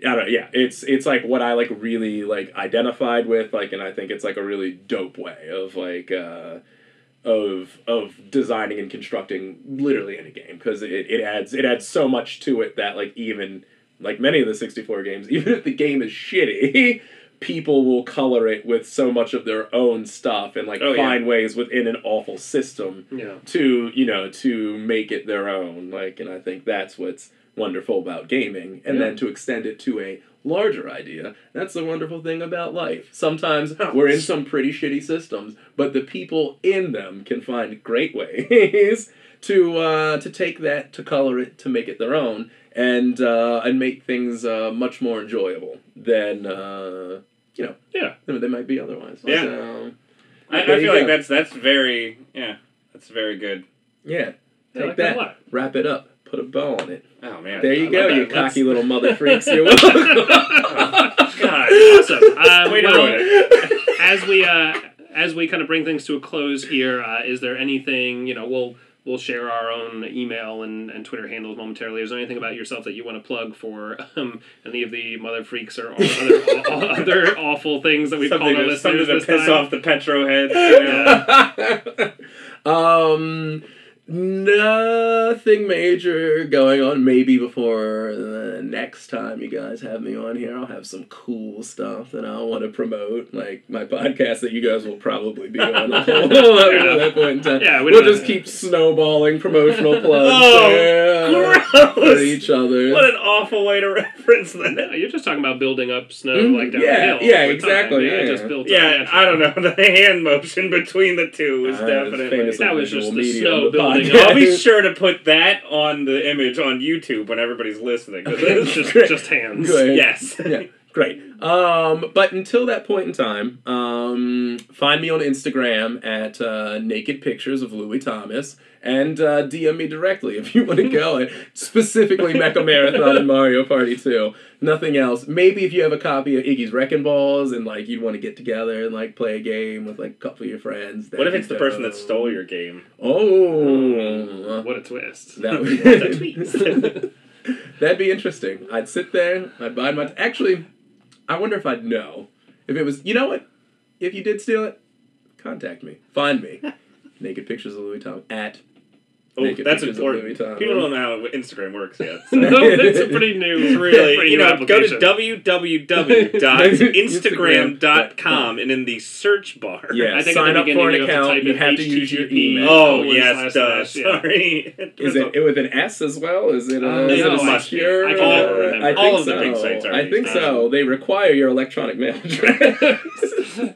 I don't know, yeah, it's it's like what I like really like identified with, like, and I think it's like a really dope way of like uh, of of designing and constructing literally any game because it, it adds it adds so much to it that like even like many of the sixty four games, even if the game is shitty, people will color it with so much of their own stuff and like Oh, yeah. find ways within an awful system Yeah. to you know to make it their own like and i think that's what's wonderful about gaming and Yeah. then to extend it to a larger idea that's the wonderful thing about life sometimes we're in some pretty shitty systems but the people in them can find great ways to uh, to take that to color it to make it their own and uh, and make things uh, much more enjoyable than uh, you know Yeah. than they might be otherwise Yeah. So, I, I feel like go. that's that's very yeah, that's very good. yeah take like that that a lot. wrap it up put a bow on it Oh man, There you I go, you that. cocky Let's- little mother freaks. You're welcome. God, Awesome. Um, Way to well, as we uh, as we kind of bring things to a close here, uh, is there anything you know? We'll we'll share our own email and, and Twitter handles momentarily. Is there anything about yourself that you want to plug for um, any of the mother freaks or, or other other awful things that we've something, called our to, something to this piss time? off the petro heads. You know? um, nothing major going on. Maybe before the next time you guys have me on here, I'll have some cool stuff that I want to promote, like my podcast that you guys will probably be on a whole lot at that point in time. Yeah, we we'll don't- just keep snowballing promotional plugs Oh, there, for each other. What an awful way to reference that. No, you're just talking about building up snow Mhm. like down Yeah, hill. yeah, over time. exactly, Yeah, yeah. just built Yeah, naturally. I don't know. The hand motion between the two is Uh, definitely. famous That was just the medium, snow building podcast. up. I'll be sure to put that on the image on YouTube when everybody's listening. 'cause it's just Great. just hands. Good. yes. yeah, great. Um, but until that point in time, um, find me on Instagram at uh, Naked Pictures of Lewie Thomas and uh, DM me directly if you want to go. And specifically Mecha Marathon and Mario Party 2. Nothing else. Maybe if you have a copy of Iggy's Wrecking Balls and like you'd want to get together and like play a game with like a couple of your friends. What if it's the person that stole your game? Oh. What a twist. That What a twist. would That'd be interesting. I'd sit there, I'd buy my. Actually, I wonder if I'd know. If it was. You know what? If you did steal it, contact me. Find me. Naked pictures of Lewie Tom at. Oh, Naked that's important. Lewie Tom. People don't know how Instagram works yet. so- no, that's a pretty new, It's really, pretty you new know, go to application. www.instagram.com and in the search bar. Yeah, I think sign at the up for an beginning you have to account. You have to use your email. Oh, Forward yes, slash duh. yeah. Sorry. Is it, it with an S as well? Is it? Uh, Uh, no, it a I- secure? I can never remember. I think All of so. the big sites are I think so. They require your electronic mail address.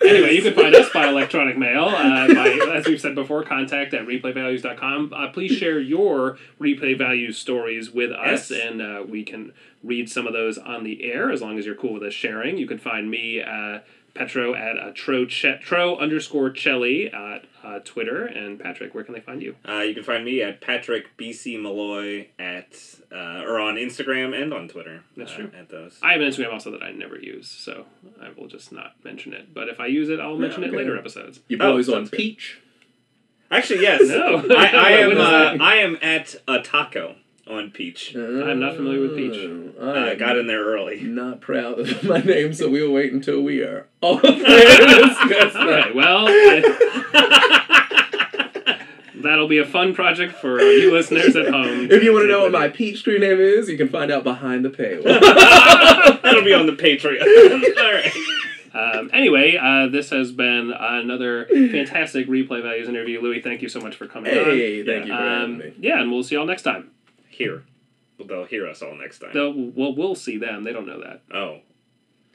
anyway, you can find us by electronic mail. Uh, by, as we've said before, contact at replayvalues.com. Uh, please share your replay value stories with us, Yes. and uh, we can read some of those on the air as long as you're cool with us sharing. You can find me, uh, Petro, at uh, tro, che- tro underscore Chelly at uh, Twitter. And Patrick, where can they find you? Uh, you can find me at Patrick BC Malloy at uh, or on Instagram and on Twitter. That's uh, true. At those. I have an Instagram also that I never use, so I will just not mention it. But if I use it, I'll mention it okay. later episodes. Your Oh, boys on sounds good. Peach. Actually, yes. No. I, I am. Uh. I am at a taco on Peach. I'm not familiar with Peach. Uh, I got in there early. Not proud of my name, so we'll wait until we are off air to discuss All that. right, well, I- that'll be a fun project for you listeners at home. If you want to know what my Peach screen name is, you can find out behind the paywall. That'll be on the Patreon. All right. Um, anyway, uh, this has been another fantastic replay values interview. Lewie, thank you so much for coming hey, thank you for on. having Um, me. yeah, and we'll see y'all next time. Here. They'll hear us all next time. They'll, well, we'll see them. They don't know that. Oh.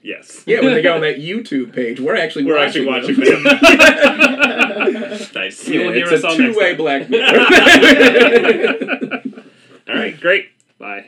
Yes. Yeah, when they go on that YouTube page, we're actually We're watching actually watching them. nice. You will Yeah, hear it's us a all two-way time. black mirror. All right, great. Bye.